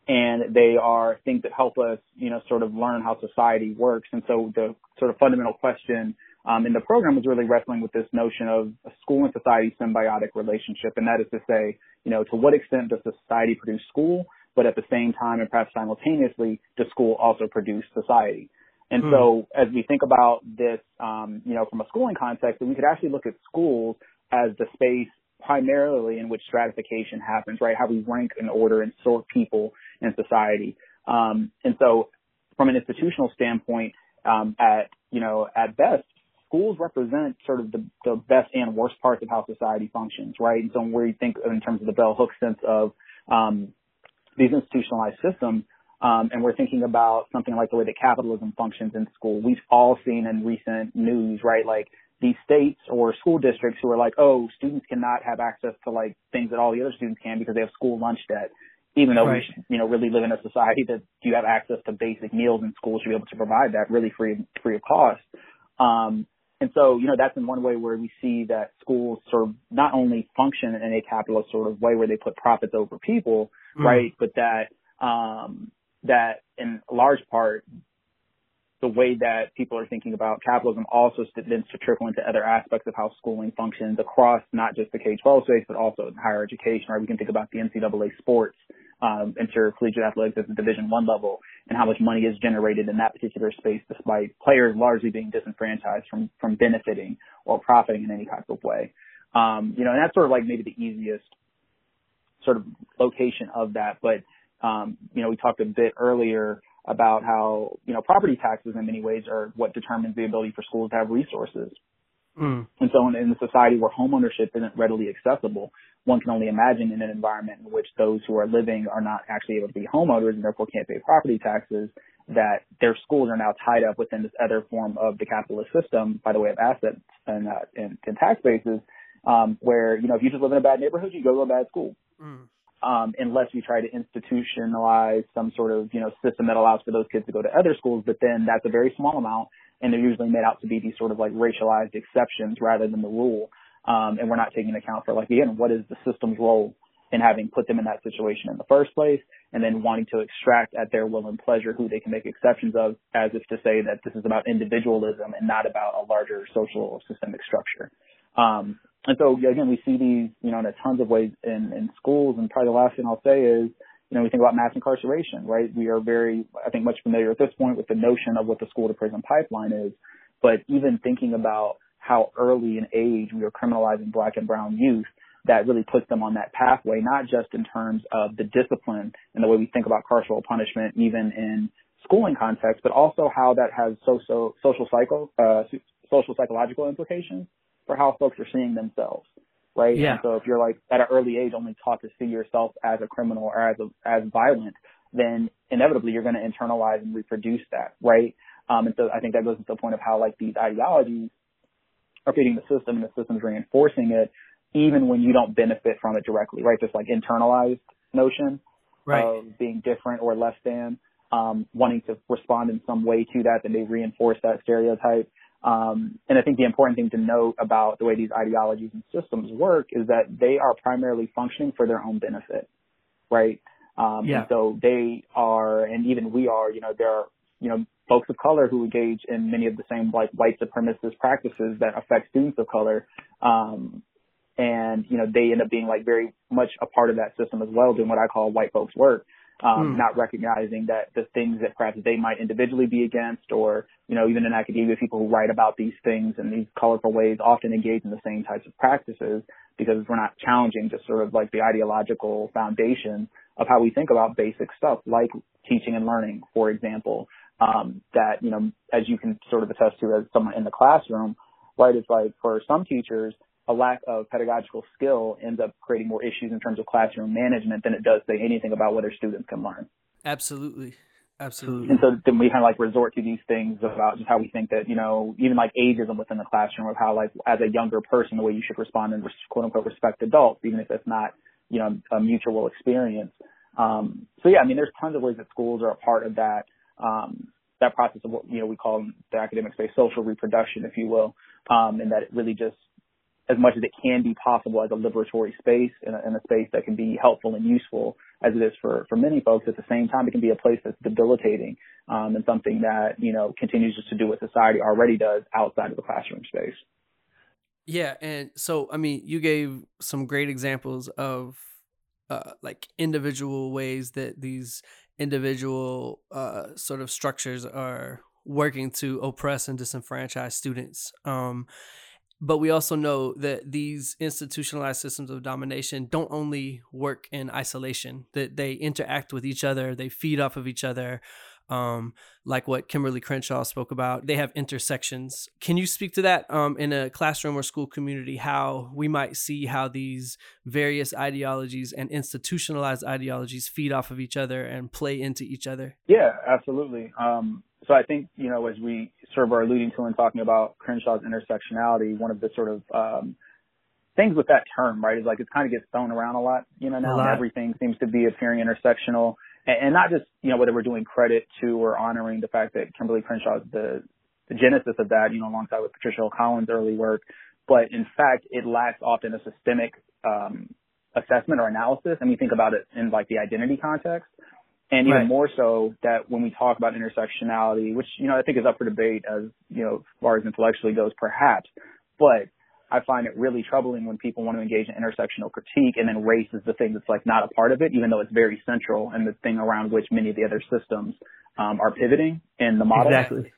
Speaker 10: and they are things that help us, you know, sort of learn how society works. And so the sort of fundamental question um, in the program was really wrestling with this notion of a school and society symbiotic relationship. And that is to say, you know, to what extent does society produce school? But at the same time and perhaps simultaneously, does school also produce society? And mm. so as we think about this, um, you know, from a schooling context, we could actually look at schools as the space primarily in which stratification happens, right? How we rank and order and sort people in society. Um, and so from an institutional standpoint, um, at, you know, at best, schools represent sort of the, the best and worst parts of how society functions, right? And so where you think in terms of the bell hook sense of, um, these institutionalized systems, um, and we're thinking about something like the way that capitalism functions in school. We've all seen in recent news, right? Like these states or school districts who are like, oh, students cannot have access to like things that all the other students can because they have school lunch debt. Even though
Speaker 2: Right.
Speaker 10: we should, you know, really live in a society that you have access to basic meals and schools should be able to provide that really free, free of cost. Um, and so, you know, that's in one way where we see that schools sort of not only function in a capitalist sort of way where they put profits over people,
Speaker 2: Mm.
Speaker 10: right? But that, um, that in large part, the way that people are thinking about capitalism also begins to trickle into other aspects of how schooling functions across not just the K-12 space, but also in higher education, right? We can think about the NCAA sports, um, intercollegiate athletics at the division one level and how much money is generated in that particular space despite players largely being disenfranchised from, from benefiting or profiting in any type of way. Um, you know, and that's sort of like maybe the easiest sort of location of that. But, um, you know, we talked a bit earlier about how, you know, property taxes in many ways are what determines the ability for schools to have resources.
Speaker 2: Mm.
Speaker 10: And so in, in a society where homeownership isn't readily accessible, one can only imagine in an environment in which those who are living are not actually able to be homeowners and therefore can't pay property taxes, that their schools are now tied up within this other form of the capitalist system by the way of assets and, uh, and, and tax bases, um, where, you know, if you just live in a bad neighborhood, you go to a bad school
Speaker 2: Mm.
Speaker 10: um, unless we try to institutionalize some sort of you know system that allows for those kids to go to other schools. But then that's a very small amount, and they're usually made out to be these sort of like racialized exceptions rather than the rule. Um, and we're not taking account for like again, what is the system's role in having put them in that situation in the first place, and then wanting to extract at their will and pleasure who they can make exceptions of, as if to say that this is about individualism and not about a larger social systemic structure. Um, and so again, we see these, you know, in a tons of ways in, in schools. And probably the last thing I'll say is, you know, we think about mass incarceration, right? We are very, I think, much familiar at this point with the notion of what the school to prison pipeline is. But even thinking about how early in age we are criminalizing black and brown youth, that really puts them on that pathway, not just in terms of the discipline and the way we think about carceral punishment, even in schooling context, but also how that has social social psycho uh, social psychological implications for how folks are seeing themselves, right?
Speaker 2: Yeah.
Speaker 10: And so if you're like at an early age only taught to see yourself as a criminal or as a, as violent, then inevitably you're going to internalize and reproduce that, right? Um, and so I think that goes to the point of how like these ideologies are feeding the system and the system's reinforcing it, even when you don't benefit from it directly, right? This like internalized notion
Speaker 2: Right.
Speaker 10: of being different or less than, um, wanting to respond in some way to that, then they reinforce that stereotype. Um, and I think the important thing to note about the way these ideologies and systems work is that they are primarily functioning for their own benefit, right? Um,
Speaker 2: Yeah.
Speaker 10: So they are, and even we are, you know, there are, you know, folks of color who engage in many of the same like white supremacist practices that affect students of color. Um, and, you know, they end up being like very much a part of that system as well, doing what I call white folks work. Um,
Speaker 2: Hmm.
Speaker 10: not recognizing that the things that perhaps they might individually be against or, you know, even in academia, people who write about these things in these colorful ways often engage in the same types of practices because we're not challenging just sort of like the ideological foundation of how we think about basic stuff like teaching and learning, for example, um, that, you know, as you can sort of attest to as someone in the classroom, right, it's like for some teachers, a lack of pedagogical skill ends up creating more issues in terms of classroom management than it does say anything about whether students can learn.
Speaker 2: Absolutely. Absolutely.
Speaker 10: And so then we kind of like resort to these things about just how we think that, you know, even like ageism within the classroom of how like as a younger person, the way you should respond and quote unquote respect adults, even if it's not, you know, a mutual experience. Um, so yeah, I mean, there's tons of ways that schools are a part of that, um, that process of what, you know, we call in the academic space social reproduction, if you will, um, and that it really just, as much as it can be possible as a liberatory space and a, and a space that can be helpful and useful as it is for, for many folks, at the same time, it can be a place that's debilitating um, and something that, you know, continues just to do what society already does outside of the classroom space.
Speaker 2: Yeah, and so I mean, you gave some great examples of uh, like individual ways that these individual uh, sort of structures are working to oppress and disenfranchise students. Um, but we also know that these institutionalized systems of domination don't only work in isolation that they interact with each other they feed off of each other um, like what kimberly crenshaw spoke about they have intersections. Can you speak to that um, in a classroom or school community how we might see how these various ideologies and institutionalized ideologies feed off of each other and play into each other?
Speaker 10: Yeah absolutely. Um, so I think, you know, as we sort of are alluding to and talking about Crenshaw's intersectionality, one of the sort of um, things with that term, right, is like it kind of gets thrown around a lot, you know, now everything seems to be appearing intersectional. And, not just, you know, whether we're doing credit to or honoring the fact that Kimberly Crenshaw is the, the genesis of that, you know, alongside with Patricia Hill Collins' early work. But in fact, it lacks often a systemic um, assessment or analysis. And we think about it in like the identity context. And even right. more so that when we talk about intersectionality, which, you know, I think is up for debate as, you know, as far as intellectually goes, perhaps, but I find it really troubling when people want to engage in intersectional critique and then race is the thing that's like not a part of it, even though it's very central and the thing around which many of the other systems um, are pivoting in the model.
Speaker 2: Exactly.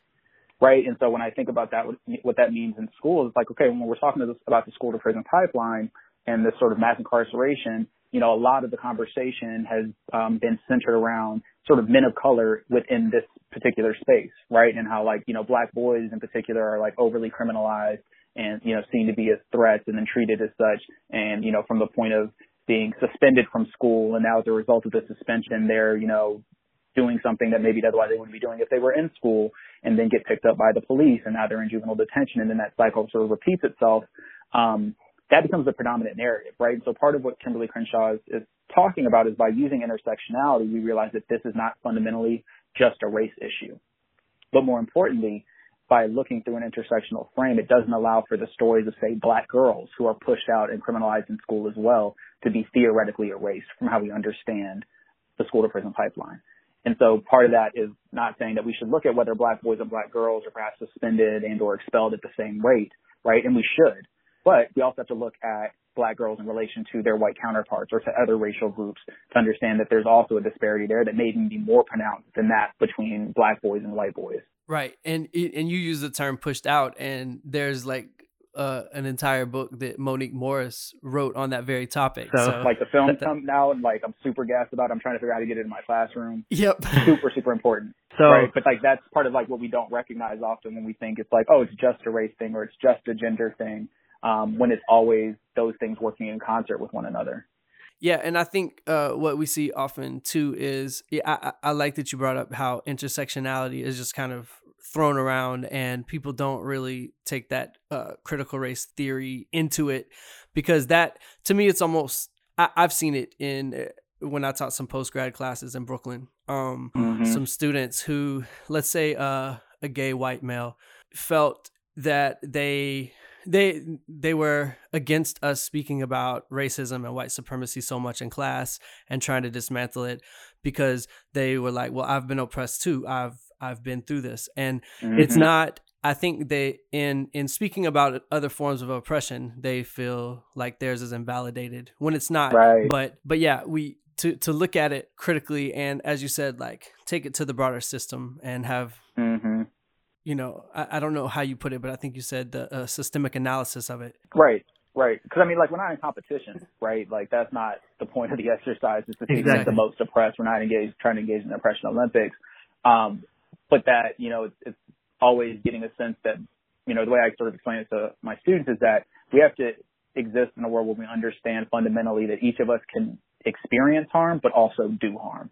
Speaker 10: Right. And so when I think about that, what, that means in schools, it's like, okay, when we're talking about the school to prison pipeline and this sort of mass incarceration, you know, a lot of the conversation has um, been centered around sort of men of color within this particular space, right? And how like, you know, black boys in particular are like overly criminalized and, you know, seen to be as threats and then treated as such. And, you know, from the point of being suspended from school and now as a result of the suspension, they're, you know, doing something that maybe otherwise they wouldn't be doing if they were in school and then get picked up by the police and now they're in juvenile detention and then that cycle sort of repeats itself. Um, that becomes the predominant narrative, right? and So part of what Kimberly Crenshaw is, is talking about is by using intersectionality, we realize that this is not fundamentally just a race issue. But more importantly, by looking through an intersectional frame, it doesn't allow for the stories of, say, black girls who are pushed out and criminalized in school as well to be theoretically erased from how we understand the school to prison pipeline. And so part of that is not saying that we should look at whether black boys and black girls are perhaps suspended and or expelled at the same rate, right? And we should. But we also have to look at black girls in relation to their white counterparts or to other racial groups to understand that there's also a disparity there that may even be more pronounced than that between black boys and white boys.
Speaker 2: Right. And and you use the term pushed out and there's like uh, an entire book that Monique Morris wrote on that very topic.
Speaker 10: So, so like the film comes out and like I'm super gassed about it. I'm trying to figure out how to get it in my classroom.
Speaker 2: Yep.
Speaker 10: super, super important. So, right. But like that's part of like what we don't recognize often when we think it's like, oh, it's just a race thing or it's just a gender thing um, when it's always those things working in concert with one another.
Speaker 2: Yeah, and I think uh, what we see often too is yeah, I, I like that you brought up how intersectionality is just kind of thrown around, and people don't really take that uh, critical race theory into it because that to me it's almost I, have seen it in uh, when I taught some post grad classes in Brooklyn. Um, mm-hmm. Some students who, let's say, uh, a gay white male, felt that they they they were against us speaking about racism and white supremacy so much in class and trying to dismantle it because they were like, well, I've been oppressed too. I've I've been through this, and mm-hmm. it's not. I think they in in speaking about other forms of oppression, they feel like theirs is invalidated when it's not.
Speaker 10: Right.
Speaker 2: But but yeah, we to to look at it critically and as you said, like take it to the broader system and have
Speaker 10: mm-hmm
Speaker 2: you know, I, I don't know how you put it, but I think you said the uh, systemic analysis of it.
Speaker 10: Right, right. Because I mean, like we're not in competition, right? Like that's not the point of the exercise. Is to see exactly. the most oppressed. We're not engaged trying to engage in the oppression Olympics. Um, but that you know, it's, it's always getting a sense that you know the way I sort of explain it to my students is that we have to exist in a world where we understand fundamentally that each of us can experience harm, but also do harm.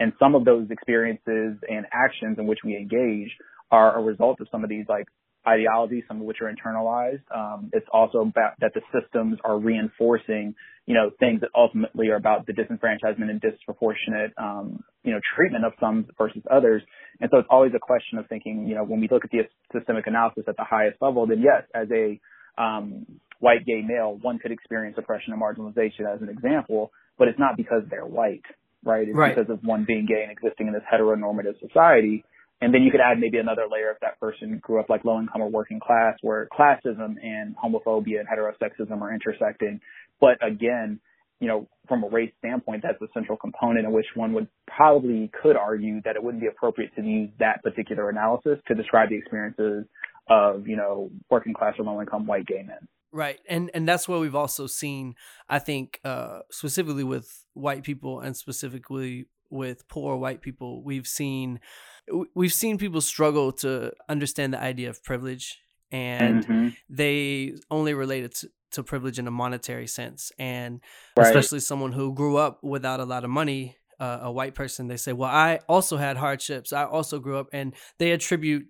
Speaker 10: And some of those experiences and actions in which we engage are a result of some of these like ideologies, some of which are internalized. Um, it's also about that the systems are reinforcing, you know, things that ultimately are about the disenfranchisement and disproportionate, um, you know, treatment of some versus others. And so it's always a question of thinking, you know, when we look at the systemic analysis at the highest level, then yes, as a um, white gay male, one could experience oppression and marginalization as an example, but it's not because they're white, right? It's
Speaker 2: right.
Speaker 10: because of one being gay and existing in this heteronormative society. And then you could add maybe another layer if that person grew up like low income or working class where classism and homophobia and heterosexism are intersecting. But again, you know, from a race standpoint, that's a central component in which one would probably could argue that it wouldn't be appropriate to use that particular analysis to describe the experiences of, you know, working class or low income white gay men.
Speaker 2: Right. And and that's what we've also seen, I think, uh, specifically with white people and specifically with poor white people, we've seen we've seen people struggle to understand the idea of privilege and mm-hmm. they only relate it to, to, privilege in a monetary sense and right. especially someone who grew up without a lot of money uh, a white person they say well i also had hardships i also grew up and they attribute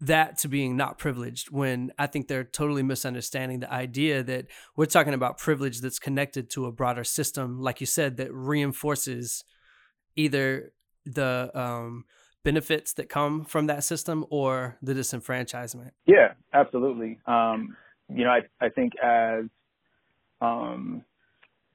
Speaker 2: that to being not privileged when I think they're totally misunderstanding the idea that we're talking about privilege that's connected to a broader system, like you said, that reinforces either the um, benefits that come from that system or the disenfranchisement.
Speaker 10: Yeah, absolutely. Um, you know, I, I think as um,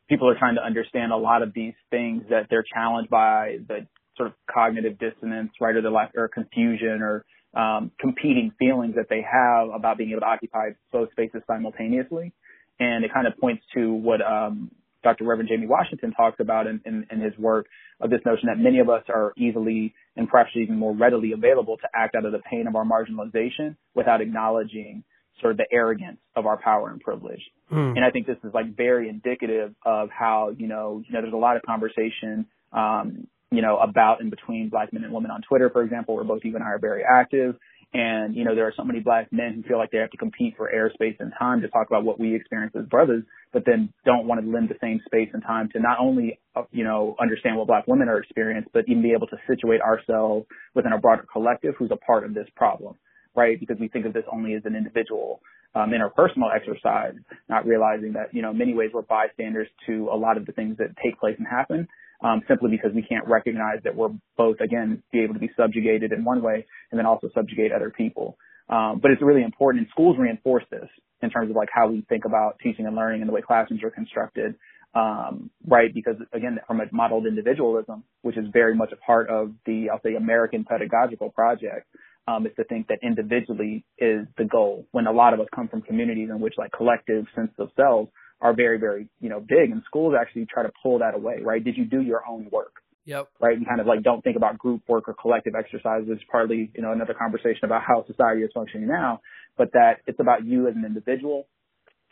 Speaker 10: people are trying to understand a lot of these things that they're challenged by the sort of cognitive dissonance, right, or the lack or confusion or um, competing feelings that they have about being able to occupy both spaces simultaneously. And it kind of points to what um, Dr. Reverend Jamie Washington talks about in, in, in, his work of this notion that many of us are easily and perhaps even more readily available to act out of the pain of our marginalization without acknowledging sort of the arrogance of our power and privilege. Mm. And I think this is like very indicative of how, you know, you know, there's a lot of conversation um, you know, about and between black men and women on Twitter, for example, where both you and I are very active. And, you know, there are so many black men who feel like they have to compete for airspace and time to talk about what we experience as brothers, but then don't want to lend the same space and time to not only, uh, you know, understand what black women are experiencing, but even be able to situate ourselves within a broader collective who's a part of this problem, right? Because we think of this only as an individual um, interpersonal exercise, not realizing that, you know, in many ways we're bystanders to a lot of the things that take place and happen um, simply because we can't recognize that we're both, again, be able to be subjugated in one way and then also subjugate other people. Um, but it's really important, and schools reinforce this in terms of like how we think about teaching and learning and the way classrooms are constructed, um, right? Because again, from a modeled individualism, which is very much a part of the, I'll say, American pedagogical project, um, is to think that individually is the goal. When a lot of us come from communities in which like collective sense of selves are very, very, you know, big and schools actually try to pull that away, right? Did you do your own work?
Speaker 2: Yep.
Speaker 10: Right. And kind of like don't think about group work or collective exercises, which is partly, you know, another conversation about how society is functioning now, but that it's about you as an individual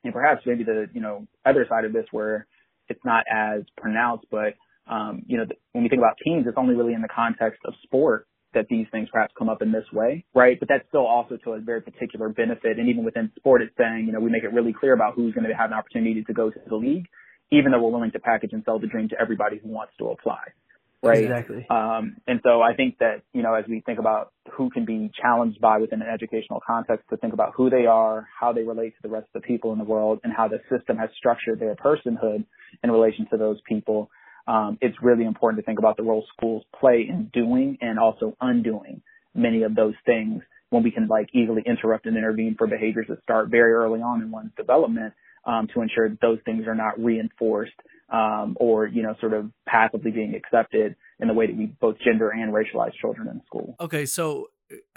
Speaker 10: and perhaps maybe the, you know, other side of this where it's not as pronounced, but, um, you know, when we think about teams, it's only really in the context of sport that these things perhaps come up in this way, right? But that's still also to a very particular benefit. And even within sport, it's saying, you know, we make it really clear about who's going to have an opportunity to go to the league, even though we're willing to package and sell the dream to everybody who wants to apply. Right.
Speaker 2: Exactly.
Speaker 10: Um, and so I think that, you know, as we think about who can be challenged by within an educational context to think about who they are, how they relate to the rest of the people in the world, and how the system has structured their personhood in relation to those people, um, it's really important to think about the role schools play in doing and also undoing many of those things when we can like easily interrupt and intervene for behaviors that start very early on in one's development um, to ensure that those things are not reinforced um, or you know sort of passively being accepted in the way that we both gender and racialize children in school.
Speaker 2: Okay, so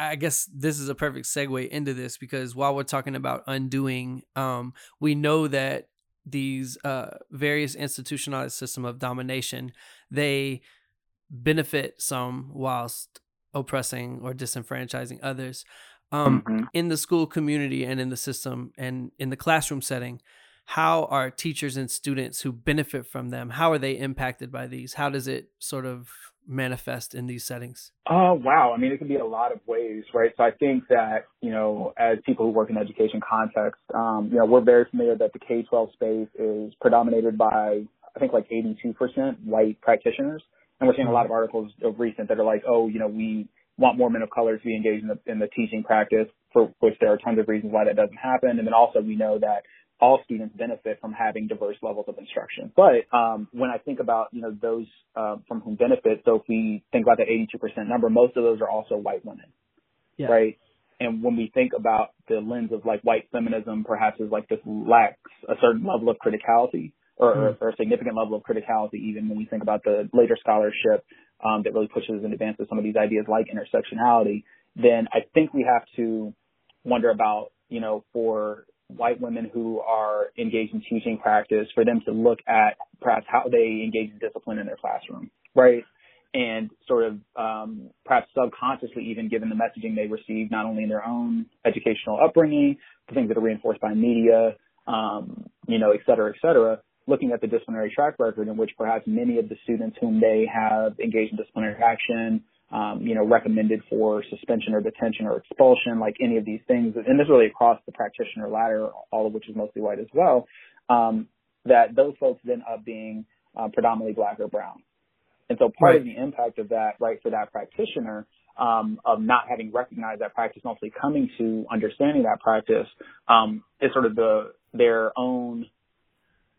Speaker 2: I guess this is a perfect segue into this because while we're talking about undoing, um, we know that these uh, various institutionalized system of domination, they benefit some whilst oppressing or disenfranchising others. Um, mm-hmm. In the school community and in the system and in the classroom setting, how are teachers and students who benefit from them? How are they impacted by these? How does it sort of manifest in these settings?
Speaker 10: Oh, wow. I mean, it can be a lot of ways, right? So I think that, you know, as people who work in education context, um, you know, we're very familiar that the K-12 space is predominated by, I think like 82% white practitioners. And we're seeing a lot of articles of recent that are like, oh, you know, we want more men of color to be engaged in the, in the teaching practice, for which there are tons of reasons why that doesn't happen. And then also we know that all students benefit from having diverse levels of instruction. But um, when I think about you know those uh, from whom benefit, so if we think about the 82% number, most of those are also white women, yeah. right? And when we think about the lens of like white feminism, perhaps is like this lacks a certain level of criticality or, mm. or, a significant level of criticality, even when we think about the later scholarship um, that really pushes and advances some of these ideas like intersectionality, then I think we have to wonder about, you know, for white women who are engaged in teaching practice for them to look at perhaps how they engage in discipline in their classroom, right? and sort of um, perhaps subconsciously even given the messaging they receive not only in their own educational upbringing, the things that are reinforced by media, um, you know, et cetera, et cetera, looking at the disciplinary track record in which perhaps many of the students whom they have engaged in disciplinary action, um, you know, recommended for suspension or detention or expulsion, like any of these things, and this really across the practitioner ladder, all of which is mostly white as well, um, that those folks then up being uh, predominantly black or brown. And so part
Speaker 2: Right.
Speaker 10: of the impact of that, right, for that practitioner, um, of not having recognized that practice, and ultimately coming to understanding that practice, um, is sort of the their own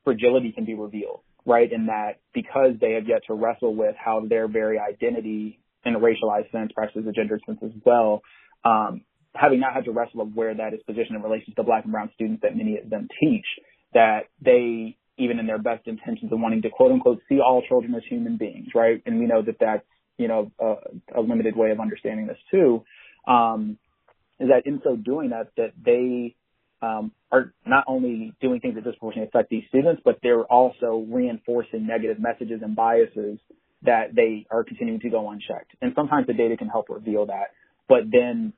Speaker 10: fragility can be revealed, right? In that because they have yet to wrestle with how their very identity in a racialized sense, perhaps as a gendered sense as well, um, having not had to wrestle with where that is positioned in relation to the black and brown students that many of them teach, that they, even in their best intentions of wanting to quote unquote see all children as human beings, right? And we know that that's, you know, a, a limited way of understanding this too, um, is that in so doing that, that they, um, are not only doing things that disproportionately affect these students, but they're also reinforcing negative messages and biases that they are continuing to go unchecked. And sometimes the data can help reveal that. But then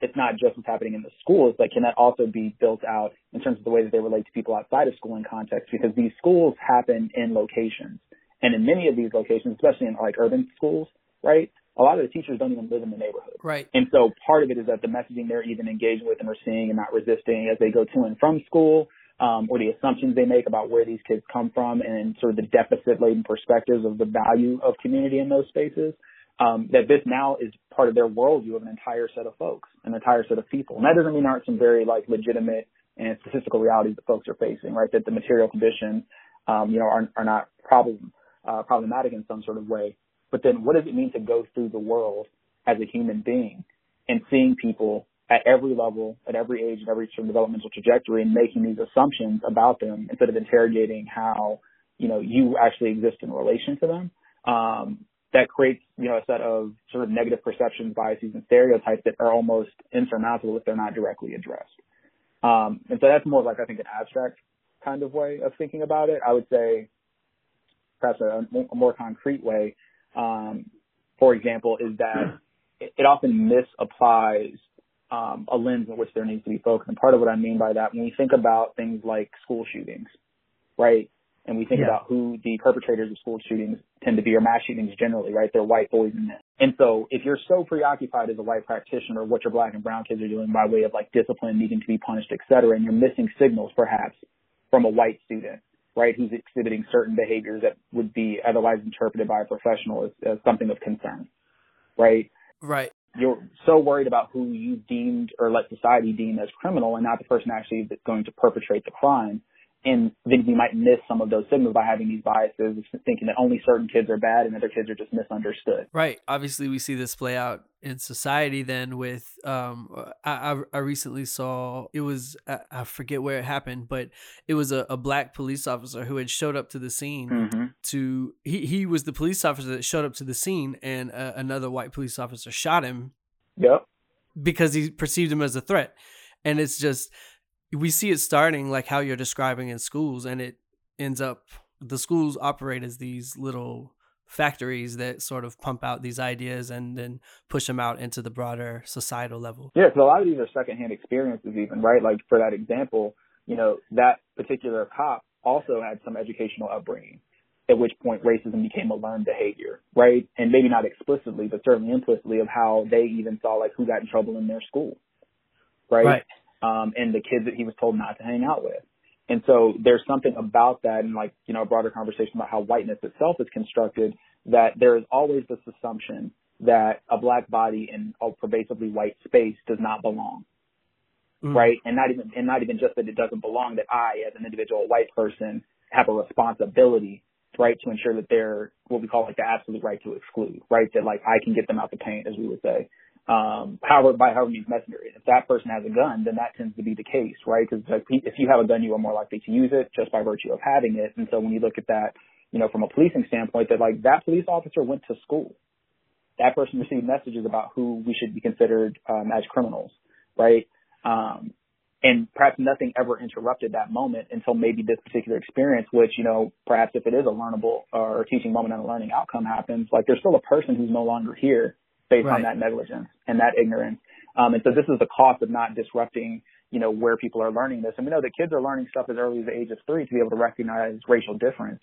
Speaker 10: it's not just what's happening in the schools, but can that also be built out in terms of the way that they relate to people outside of school and context? Because these schools happen in locations. And in many of these locations, especially in like urban schools, right? A lot of the teachers don't even live in the neighborhood.
Speaker 2: Right.
Speaker 10: And so part of it is that the messaging they're even engaging with and are seeing and not resisting as they go to and from school, um, or the assumptions they make about where these kids come from and sort of the deficit laden perspectives of the value of community in those spaces. Um, that this now is part of their worldview of an entire set of folks, an entire set of people. And that doesn't mean there aren't some very like legitimate and statistical realities that folks are facing, right? That the material conditions, um, you know, are, are not problem, uh, problematic in some sort of way. But then what does it mean to go through the world as a human being and seeing people at every level, at every age, at every sort of developmental trajectory and making these assumptions about them instead of interrogating how, you know, you actually exist in relation to them. Um, that creates, you know, a set of sort of negative perceptions, biases, and stereotypes that are almost insurmountable if they're not directly addressed. Um, and so that's more like, I think, an abstract kind of way of thinking about it. I would say perhaps a, a more concrete way, um, for example, is that it, it often misapplies um, a lens in which there needs to be focused. And part of what I mean by that, when we think about things like school shootings, right? And we think
Speaker 2: Yeah.
Speaker 10: about who the perpetrators of school shootings tend to be, or mass shootings generally, right? They're white boys and men. And so if you're so preoccupied as a white practitioner, what your black and brown kids are doing by way of like discipline, needing to be punished, et cetera, and you're missing signals perhaps from a white student, right, who's exhibiting certain behaviors that would be otherwise interpreted by a professional as, as something of concern, right?
Speaker 2: Right.
Speaker 10: You're so worried about who you deemed or let society deem as criminal and not the person actually that's going to perpetrate the crime. And then you might miss some of those signals by having these biases, thinking that only certain kids are bad and other kids are just misunderstood.
Speaker 2: Right. Obviously, we see this play out in society. Then with um, I I, recently saw it was I, I forget where it happened, but it was a, a black police officer who had showed up to the scene
Speaker 10: Mm-hmm.
Speaker 2: to he he was the police officer that showed up to the scene, and uh, another white police officer shot him
Speaker 10: Yep.
Speaker 2: because he perceived him as a threat. And it's just we see it starting like how you're describing in schools, and it ends up the schools operate as these little factories that sort of pump out these ideas and then push them out into the broader societal level.
Speaker 10: Yeah, because a lot of these are secondhand experiences, even right. Like for that example, you know, that particular cop also had some educational upbringing, at which point racism became a learned behavior, right? And maybe not explicitly, but certainly implicitly, of how they even saw like who got in trouble in their school, right?
Speaker 2: Right.
Speaker 10: Um, and the kids that he was told not to hang out with. And so there's something about that and like, you know, a broader conversation about how whiteness itself is constructed that there is always this assumption that a black body in a pervasively white space does not belong.
Speaker 2: Mm.
Speaker 10: Right. And not even, and not even just that it doesn't belong, that I, as an individual white person, have a responsibility, right, to ensure that they're what we call like the absolute right to exclude, right? That like I can get them out the paint, as we would say. Um, however, by however means necessary. If that person has a gun, then that tends to be the case, right? Because if you have a gun, you are more likely to use it just by virtue of having it. And so when you look at that, you know, from a policing standpoint, that like that police officer went to school. That person received messages about who we should be considered um, as criminals, right? Um, and perhaps nothing ever interrupted that moment until maybe this particular experience, which, you know, perhaps if it is a learnable or teaching moment and a learning outcome happens, like there's still a person who's no longer here based
Speaker 2: Right.
Speaker 10: on that negligence and that ignorance. Um, and so this is the cost of not disrupting, you know, where people are learning this. And we know that kids are learning stuff as early as the age of three to be able to recognize racial difference.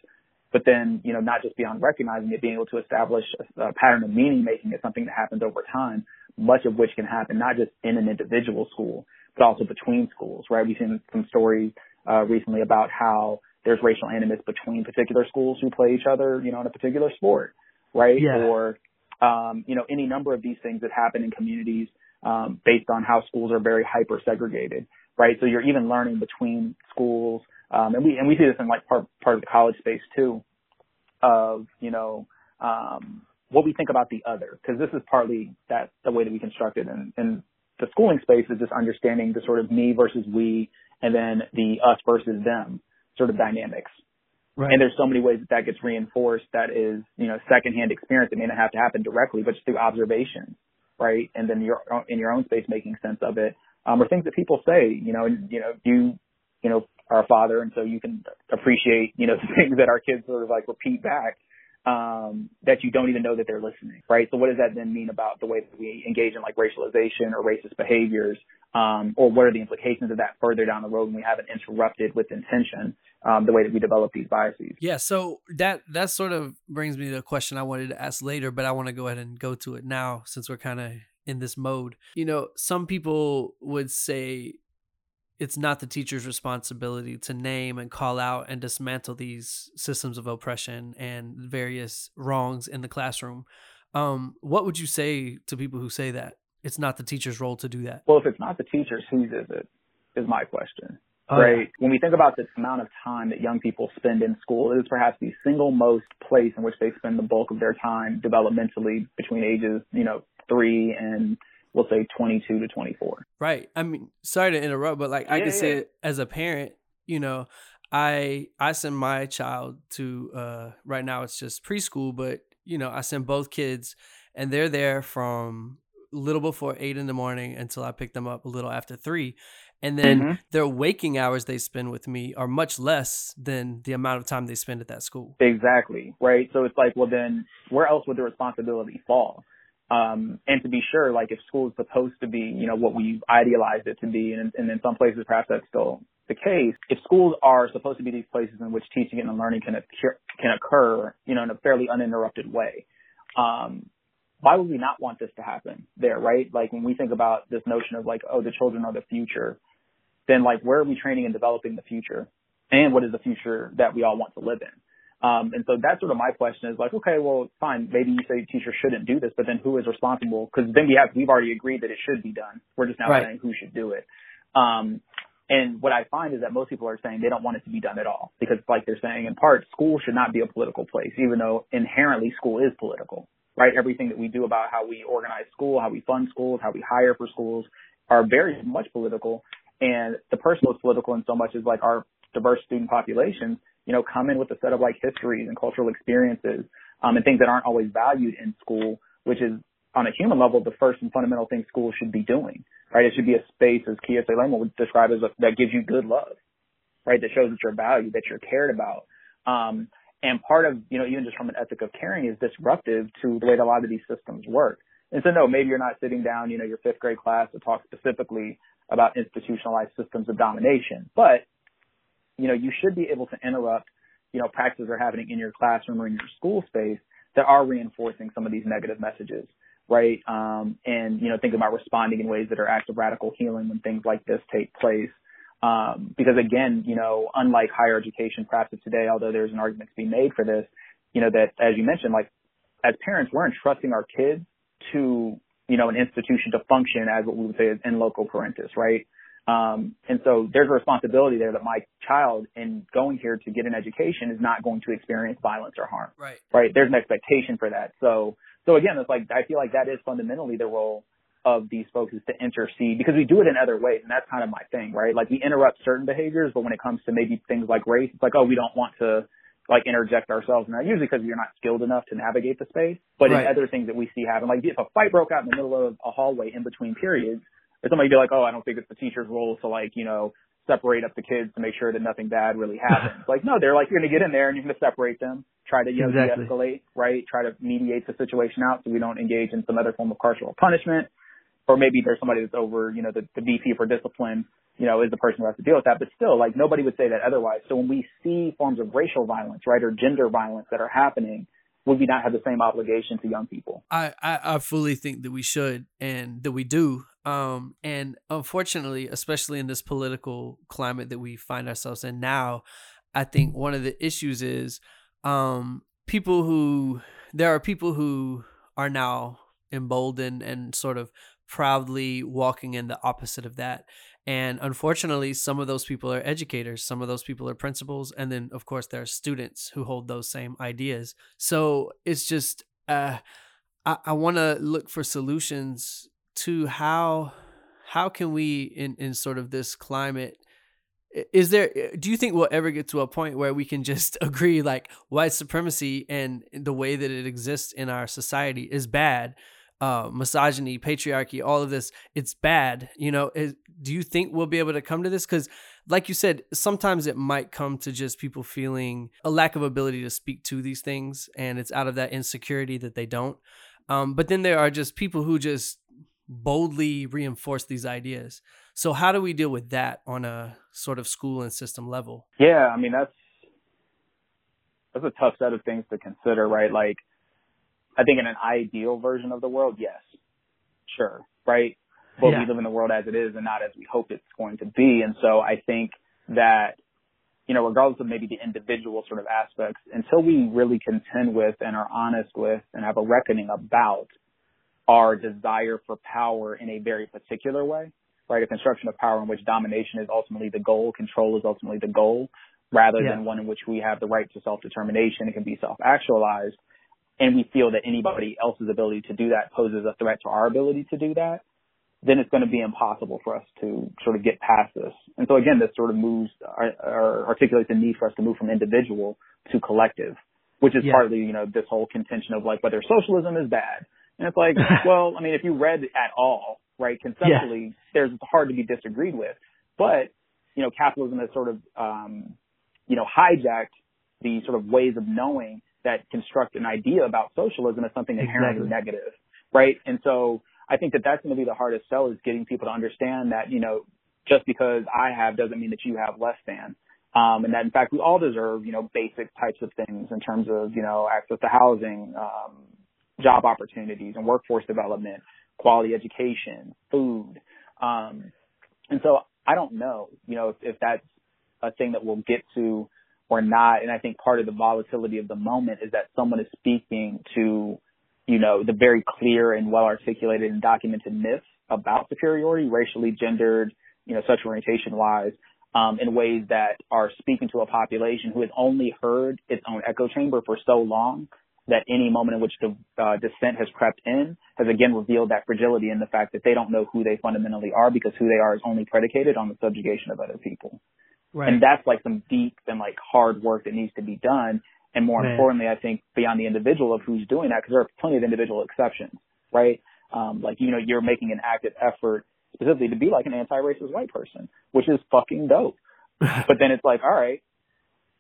Speaker 10: But then, you know, not just beyond recognizing it, being able to establish a, a pattern of meaning making is something that happens over time, much of which can happen not just in an individual school, but also between schools, right? We've seen some stories uh, recently about how there's racial animus between particular schools who play each other, you know, in a particular sport, right?
Speaker 2: Yeah.
Speaker 10: Or, um, you know, any number of these things that happen in communities um, based on how schools are very hyper segregated, right? So you're even learning between schools, um, and we and we see this in like part part of the college space too, of you know um, what we think about the other, because this is partly that the way that we construct it, and, and the schooling space is just understanding the sort of me versus we, and then the us versus them sort of dynamics.
Speaker 2: Right.
Speaker 10: And there's so many ways that that gets reinforced. That is, you know, secondhand experience. It may not have to happen directly, but just through observation, right? And then your in your own space making sense of it, um, or things that people say. You know, and you know, you, you know, are a father, and so you can appreciate, you know, things that our kids sort of like repeat back um, that you don't even know that they're listening, right? So what does that then mean about the way that we engage in like racialization or racist behaviors? Um, or what are the implications of that further down the road when we haven't interrupted with intention um, the way that we develop these biases?
Speaker 2: Yeah, so that that sort of brings me to a question I wanted to ask later, but I want to go ahead and go to it now since we're kind of in this mode. You know, some people would say it's not the teacher's responsibility to name and call out and dismantle these systems of oppression and various wrongs in the classroom. Um, what would you say to people who say that it's not the teacher's role to do that?
Speaker 10: Well, if it's not the teachers, whose is it? Is my question.
Speaker 2: Oh,
Speaker 10: right? When we think about the amount of time that young people spend in school, it is perhaps the single most place in which they spend the bulk of their time developmentally between ages, you know, three and we'll say 22 to 24.
Speaker 2: Right. I mean, sorry to interrupt, but like I
Speaker 10: Yeah,
Speaker 2: can say
Speaker 10: yeah.
Speaker 2: it as a parent, you know, I I send my child to uh right now it's just preschool, but you know, I send both kids and they're there from little before eight in the morning until I pick them up a little after three. And then
Speaker 10: Mhm.
Speaker 2: their waking hours they spend with me are much less than the amount of time they spend at that school.
Speaker 10: Exactly. Right. So it's like, well, then where else would the responsibility fall? Um, and to be sure, like if school is supposed to be, you know, what we've idealized it to be, and, and in some places perhaps that's still the case, if schools are supposed to be these places in which teaching and learning can occur, can occur, you know, in a fairly uninterrupted way, um, why would we not want this to happen there, right? Like when we think about this notion of like, oh, the children are the future, then like where are we training and developing the future? And what is the future that we all want to live in? Um, and so that's sort of my question is like, okay, well, fine. Maybe you say teachers shouldn't do this, but then who is responsible? Because then we have, we've already agreed that it should be done. We're just now
Speaker 2: Right.
Speaker 10: saying who should do it. Um, and what I find is that most people are saying they don't want it to be done at all because like they're saying in part, school should not be a political place, even though inherently school is political, right? Everything that we do about how we organize school, how we fund schools, how we hire for schools are very much political. And the personal is political in so much as like our diverse student populations, you know, come in with a set of like histories and cultural experiences, um, and things that aren't always valued in school, which is on a human level, the first and fundamental thing schools should be doing, right? It should be a space, as Kia Salema would describe as a, that gives you good love, right? That shows that you're valued, that you're cared about. Um, and part of, you know, even just from an ethic of caring is disruptive to the way that a lot of these systems work. And so no, maybe you're not sitting down, you know, your fifth grade class to talk specifically about institutionalized systems of domination, but you know, you should be able to interrupt, you know, practices that are happening in your classroom or in your school space that are reinforcing some of these negative messages, right? Um, and, you know, think about responding in ways that are acts of radical healing when things like this take place. Um, because again, you know, unlike higher education practice today, although there's an argument to be made for this, you know, that as you mentioned, like as parents, we're entrusting our kids to, you know, an institution to function as what we would say is in loco parentis, right? Um, and so there's a responsibility there that my child in going here to get an education is not going to experience violence or harm.
Speaker 2: Right.
Speaker 10: Right. There's an expectation for that. So, so again, it's like, I feel like that is fundamentally the role of these folks is to intercede because we do it in other ways. And that's kind of my thing, right? Like we interrupt certain behaviors, but when it comes to maybe things like race, it's like, oh, we don't want to like interject ourselves in that, usually because you're not skilled enough to navigate the space. But
Speaker 2: Right.
Speaker 10: in other things that we see happen, like if a fight broke out in the middle of a hallway in between periods, Or somebody be like, oh, I don't think it's the teacher's role to like, you know, separate up the kids to make sure that nothing bad really happens. like, no, they're like, you're going to get in there and you're going to separate them, try to, you know,
Speaker 2: Exactly.
Speaker 10: de-escalate, right? Try to mediate the situation out so we don't engage in some other form of carceral punishment. Or maybe there's somebody that's over, you know, the, the VP for discipline, you know, is the person who has to deal with that. But still, like, nobody would say that otherwise. So when we see forms of racial violence, right, or gender violence that are happening, would we not have the same obligation to young people?
Speaker 2: I, I, I fully think that we should and that we do. Um, and unfortunately, especially in this political climate that we find ourselves in now, I think one of the issues is um, people who there are people who are now emboldened and sort of proudly walking in the opposite of that. And unfortunately, some of those people are educators, some of those people are principals, and then of course there are students who hold those same ideas. So it's just uh, I, I want to look for solutions to how how can we in in sort of this climate is there do you think we'll ever get to a point where we can just agree like white supremacy and the way that it exists in our society is bad uh misogyny patriarchy all of this it's bad you know is, do you think we'll be able to come to this because like you said sometimes it might come to just people feeling a lack of ability to speak to these things and it's out of that insecurity that they don't um, but then there are just people who just boldly reinforce these ideas. So how do we deal with that on a sort of school and system level?
Speaker 10: Yeah, I mean that's that's a tough set of things to consider, right? Like I think in an ideal version of the world, yes. Sure, right? But
Speaker 2: Yeah.
Speaker 10: we live in the world as it is and not as we hope it's going to be. And so I think that, you know, regardless of maybe the individual sort of aspects, until we really contend with and are honest with and have a reckoning about our desire for power in a very particular way, right? A construction of power in which domination is ultimately the goal, control is ultimately the goal, rather
Speaker 2: Yeah.
Speaker 10: than one in which we have the right to self-determination and can be self-actualized. And we feel that anybody else's ability to do that poses a threat to our ability to do that, then it's going to be impossible for us to sort of get past this. And so again, this sort of moves or, or articulates the need for us to move from individual to collective, which is
Speaker 2: Yeah.
Speaker 10: partly, you know, this whole contention of like whether socialism is bad. And it's like, well, I mean, if you read at all, right, conceptually, there's hard to be disagreed with. But, you know, capitalism has sort of, um, you know, hijacked the sort of ways of knowing that construct an idea about socialism as something inherently
Speaker 2: Exactly.
Speaker 10: negative, right? And so I think that that's going to be the hardest sell is getting people to understand that, you know, just because I have doesn't mean that you have less than. Um, and that in fact we all deserve, you know, basic types of things in terms of, you know, access to housing, um, job opportunities and workforce development, quality education, food. Um, and so I don't know, you know, if, if that's a thing that we'll get to or not. And I think part of the volatility of the moment is that someone is speaking to, you know, the very clear and well articulated and documented myths about superiority, racially, gendered, you know, sexual orientation wise, um, in ways that are speaking to a population who has only heard its own echo chamber for so long that any moment in which the uh, dissent has crept in has again revealed that fragility in the fact that they don't know who they fundamentally are because who they are is only predicated on the subjugation of other people. And that's like some deep and like hard work that needs to be done. And more
Speaker 2: Man.
Speaker 10: importantly, I think beyond the individual of who's doing that, because there are plenty of individual exceptions, right? Um, like, you know, you're making an active effort specifically to be like an anti-racist white person, which is fucking dope. but then it's like, all right,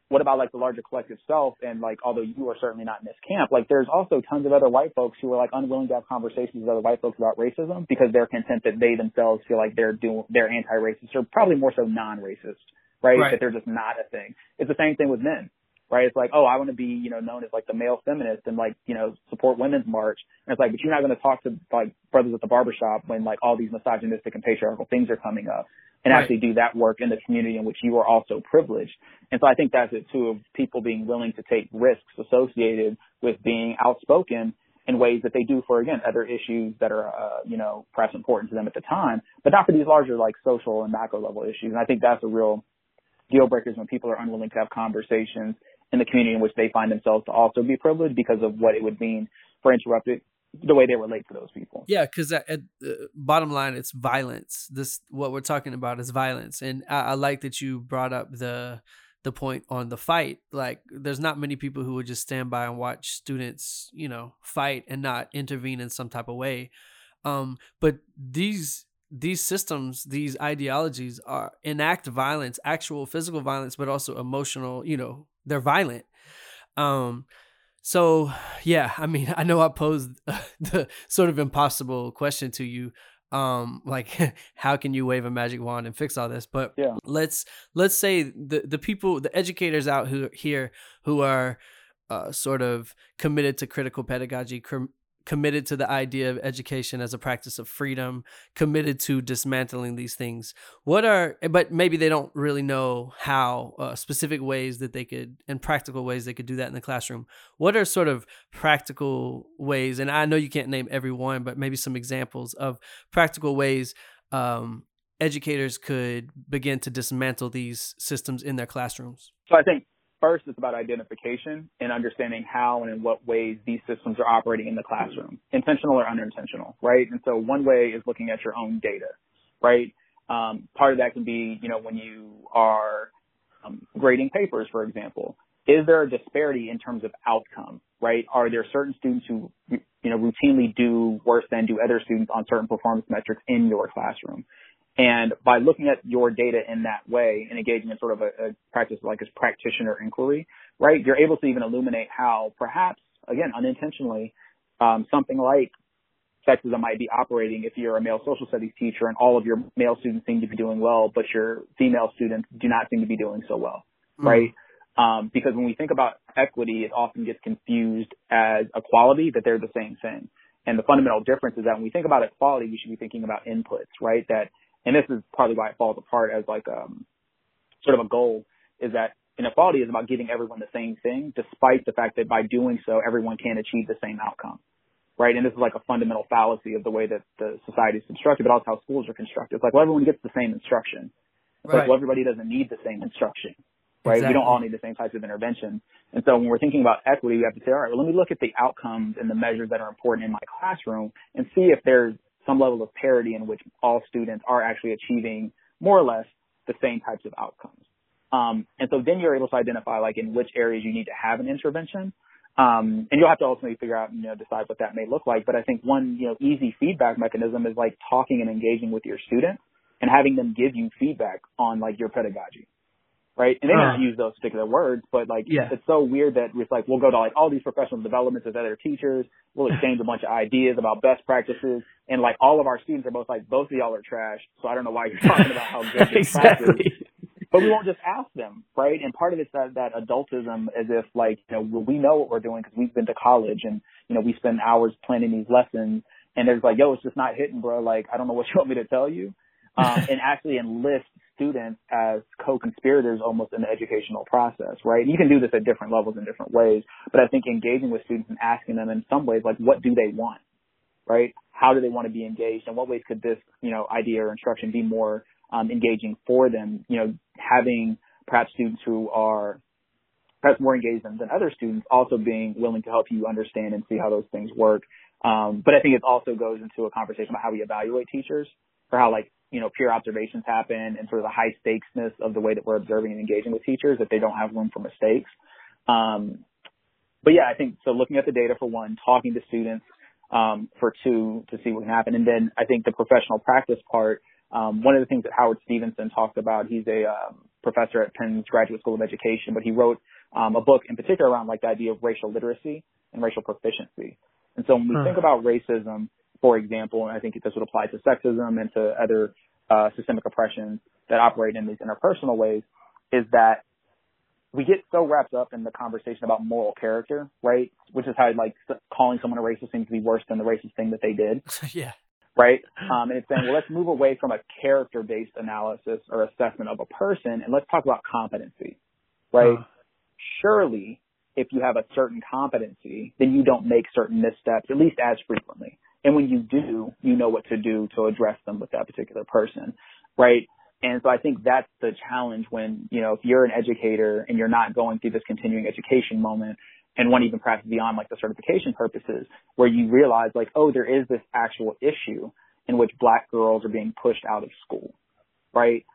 Speaker 10: what about like the larger collective self? And like, although you are certainly not in this camp, like there's also tons of other white folks who are like unwilling to have conversations with other white folks about racism because they're content that they themselves feel like they're doing, they're anti-racist or probably more so non-racist, right?
Speaker 2: Right.
Speaker 10: That they're just not a thing. It's the same thing with men, right? It's like, oh, I want to be, you know, known as like the male feminist and like, you know, support women's march. And it's like, but you're not going to talk to like brothers at the barbershop when like all these misogynistic and patriarchal things are coming up and
Speaker 2: Right.
Speaker 10: actually do that work in the community in which you are also privileged. And so I think that's it too of people being willing to take risks associated with being outspoken in ways that they do for again other issues that are uh, you know perhaps important to them at the time, but not for these larger like social and macro level issues. And I think that's a real deal breakers when people are unwilling to have conversations in the community in which they find themselves to also be privileged because of what it would mean for interrupted the way they relate to those people.
Speaker 2: Yeah, because at, at the bottom line, it's violence. This what we're talking about is violence, and I, I like that you brought up the the point on the fight. Like, there's not many people who would just stand by and watch students, you know, fight and not intervene in some type of way. Um, but these these systems, these ideologies are enact violence, actual physical violence, but also emotional, you know, they're violent. Um, so yeah, I mean, I know I posed the sort of impossible question to you, um, like how can you wave a magic wand and fix all this? But
Speaker 10: yeah.
Speaker 2: let's let's say the the people, the educators out who here who are uh, sort of committed to critical pedagogy, committed to the idea of education as a practice of freedom, committed to dismantling these things. What are, but maybe they don't really know how uh, specific ways that they could, and practical ways they could do that in the classroom. What are sort of practical ways? And I know you can't name every one, but maybe some examples of practical ways um, educators could begin to dismantle these systems in their classrooms.
Speaker 10: So I think First, it's about identification and understanding how and in what ways these systems are operating in the classroom, intentional or unintentional, right? And so one way is looking at your own data, right? Um, part of that can be, you know, when you are um, grading papers, for example, is there a disparity in terms of outcome, right? Are there certain students who, you know, routinely do worse than do other students on certain performance metrics in your classroom? And by looking at your data in that way and engaging in sort of a, a practice like as practitioner inquiry, right, you're able to even illuminate how perhaps, again, unintentionally, um, something like sexism might be operating if you're a male social studies teacher and all of your male students seem to be doing well, but your female students do not seem to be doing so well, mm. right? Um, because when we think about equity, it often gets confused as equality, that they're the same thing. And the fundamental difference is that when we think about equality, we should be thinking about inputs, right? That and this is partly why it falls apart as like um sort of a goal is that inequality is about giving everyone the same thing, despite the fact that by doing so, everyone can achieve the same outcome. Right. And this is like a fundamental fallacy of the way that the society is constructed, but also how schools are constructed. It's like, well, everyone gets the same instruction. It's right. like, well, everybody doesn't need the same instruction. Right. Exactly. We don't all need the same types of intervention. And so when we're thinking about equity, we have to say, all right, well, let me look at the outcomes and the measures that are important in my classroom and see if there's some level of parity in which all students are actually achieving more or less the same types of outcomes. Um, and so then you're able to identify like in which areas you need to have an intervention. Um, and you'll have to ultimately figure out, you know, decide what that may look like. But I think one, you know, easy feedback mechanism is like talking and engaging with your students and having them give you feedback on like your pedagogy right? And they uh, don't use those particular words, but like yeah. it's so weird that it's like we'll go to like all these professional developments with other teachers, we'll exchange a bunch of ideas about best practices, and like all of our students are both like both of y'all are trash, so I don't know why you're talking about how good this exactly. practice. But we won't just ask them, right? And part of it's that that adultism, as if like you know we know what we're doing because we've been to college and you know we spend hours planning these lessons, and there's like yo, it's just not hitting, bro. Like I don't know what you want me to tell you, um, and actually enlist students as co-conspirators almost in the educational process, right? You can do this at different levels in different ways, but I think engaging with students and asking them in some ways, like, what do they want, right? How do they want to be engaged? And what ways could this, you know, idea or instruction be more um, engaging for them? You know, having perhaps students who are perhaps more engaged than, than other students also being willing to help you understand and see how those things work. Um, but I think it also goes into a conversation about how we evaluate teachers or how like you know, peer observations happen and sort of the high stakesness of the way that we're observing and engaging with teachers that they don't have room for mistakes. Um, but yeah, I think so looking at the data for one, talking to students, um, for two, to see what can happen. And then I think the professional practice part, um, one of the things that Howard Stevenson talked about, he's a um, professor at Penn's Graduate School of Education, but he wrote um, a book in particular around like the idea of racial literacy and racial proficiency. And so when we think about racism, for example, and I think this would apply to sexism and to other uh, systemic oppressions that operate in these interpersonal ways, is that we get so wrapped up in the conversation about moral character, right? Which is how like calling someone a racist seems to be worse than the racist thing that they did.
Speaker 2: yeah.
Speaker 10: Right. Um, and it's saying, well, let's move away from a character-based analysis or assessment of a person, and let's talk about competency, right? Uh. Surely, if you have a certain competency, then you don't make certain missteps, at least as frequently. And when you do, you know what to do to address them with that particular person, right? And so I think that's the challenge when, you know, if you're an educator and you're not going through this continuing education moment and one even perhaps beyond like the certification purposes where you realize like, oh, there is this actual issue in which black girls are being pushed out of school, right?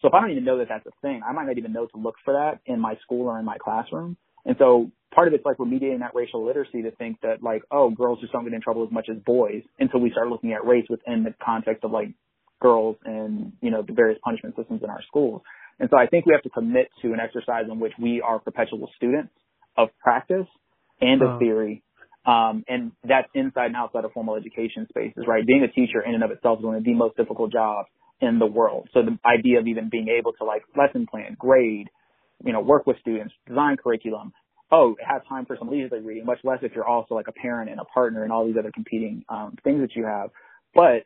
Speaker 10: So if I don't even know that that's a thing, I might not even know to look for that in my school or in my classroom. And so part of it's like we're mediating that racial literacy to think that like, oh, girls just don't get in trouble as much as boys until we start looking at race within the context of like girls and, you know, the various punishment systems in our schools. And so I think we have to commit to an exercise in which we are perpetual students of practice and of
Speaker 2: Oh.
Speaker 10: theory. Um, and that's inside and outside of formal education spaces, right? Being a teacher in and of itself is one of the most difficult jobs in the world. So the idea of even being able to like lesson plan, grade, you know, work with students, design curriculum, oh, have time for some leisurely reading, much less if you're also like a parent and a partner and all these other competing um, things that you have. But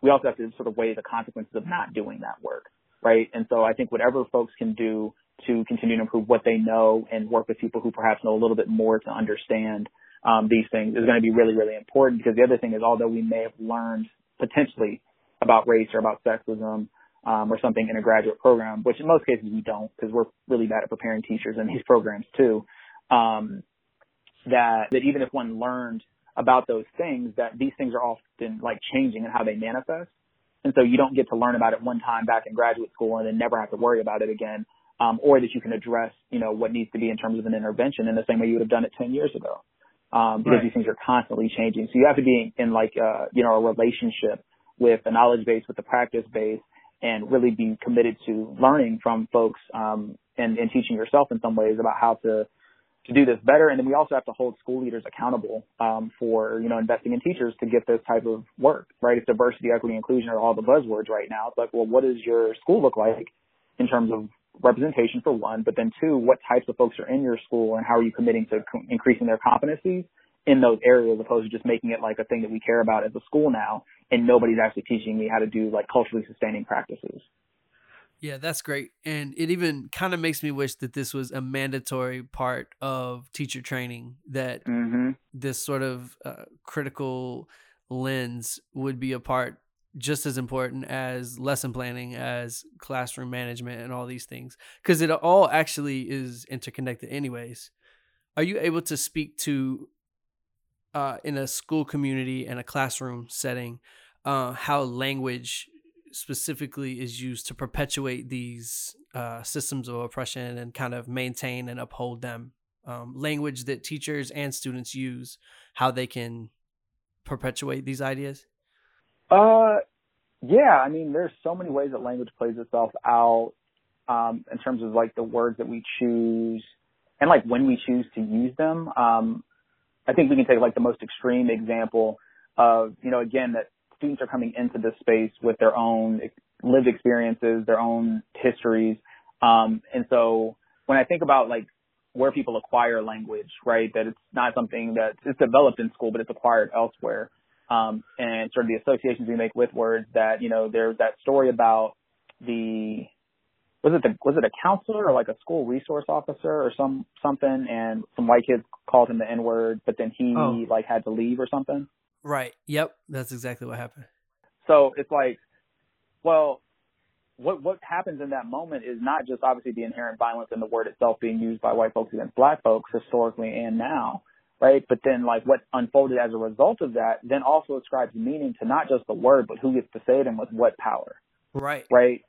Speaker 10: we also have to sort of weigh the consequences of not doing that work, right? And so I think whatever folks can do to continue to improve what they know and work with people who perhaps know a little bit more to understand um, these things is going to be really, really important because the other thing is although we may have learned potentially about race or about sexism um, or something in a graduate program, which in most cases we don't because we're really bad at preparing teachers in these programs too, um, that, that even if one learned about those things, that these things are often like changing in how they manifest. And so you don't get to learn about it one time back in graduate school and then never have to worry about it again. Um, or that you can address, you know, what needs to be in terms of an intervention in the same way you would have done it 10 years ago. Um, because
Speaker 2: Right.
Speaker 10: these things are constantly changing. So you have to be in like, uh, you know, a relationship with the knowledge base, with the practice base, and really be committed to learning from folks, um, and, and teaching yourself in some ways about how to, to do this better. And then we also have to hold school leaders accountable um, for you know investing in teachers to get this type of work. Right? If diversity, equity, inclusion are all the buzzwords right now, it's like, well, what does your school look like in terms of representation for one, but then two, what types of folks are in your school and how are you committing to co- increasing their competencies in those areas, as opposed to just making it like a thing that we care about as a school now, and nobody's actually teaching me how to do like culturally sustaining practices.
Speaker 2: Yeah, that's great. And it even kind of makes me wish that this was a mandatory part of teacher training, that
Speaker 10: Mm-hmm.
Speaker 2: this sort of uh, critical lens would be a part just as important as lesson planning, as classroom management, and all these things. Because it all actually is interconnected, anyways. Are you able to speak to, uh, in a school community and a classroom setting, uh, how language specifically is used to perpetuate these uh, systems of oppression and kind of maintain and uphold them. Um, language that teachers and students use, how they can perpetuate these ideas.
Speaker 10: Uh, yeah. I mean, there's so many ways that language plays itself out um, in terms of like the words that we choose and like when we choose to use them. Um, I think we can take like the most extreme example of you know again that students are coming into this space with their own lived experiences, their own histories, um, and so when I think about like where people acquire language, right, that it's not something that it's developed in school, but it's acquired elsewhere um, and sort of the associations we make with words that, you know, there's that story about the, was it the, was it a counselor or like a school resource officer or some, something and some white kids called him the N word, but then he
Speaker 2: Oh.
Speaker 10: like had to leave or something.
Speaker 2: Right. Yep. That's exactly what happened.
Speaker 10: So it's like, well, what what happens in that moment is not just obviously the inherent violence in the word itself being used by white folks against black folks historically and now, right? But then like what unfolded as a result of that then also ascribes meaning to not just the word, but who gets to say it and with what power,
Speaker 2: Right.
Speaker 10: right?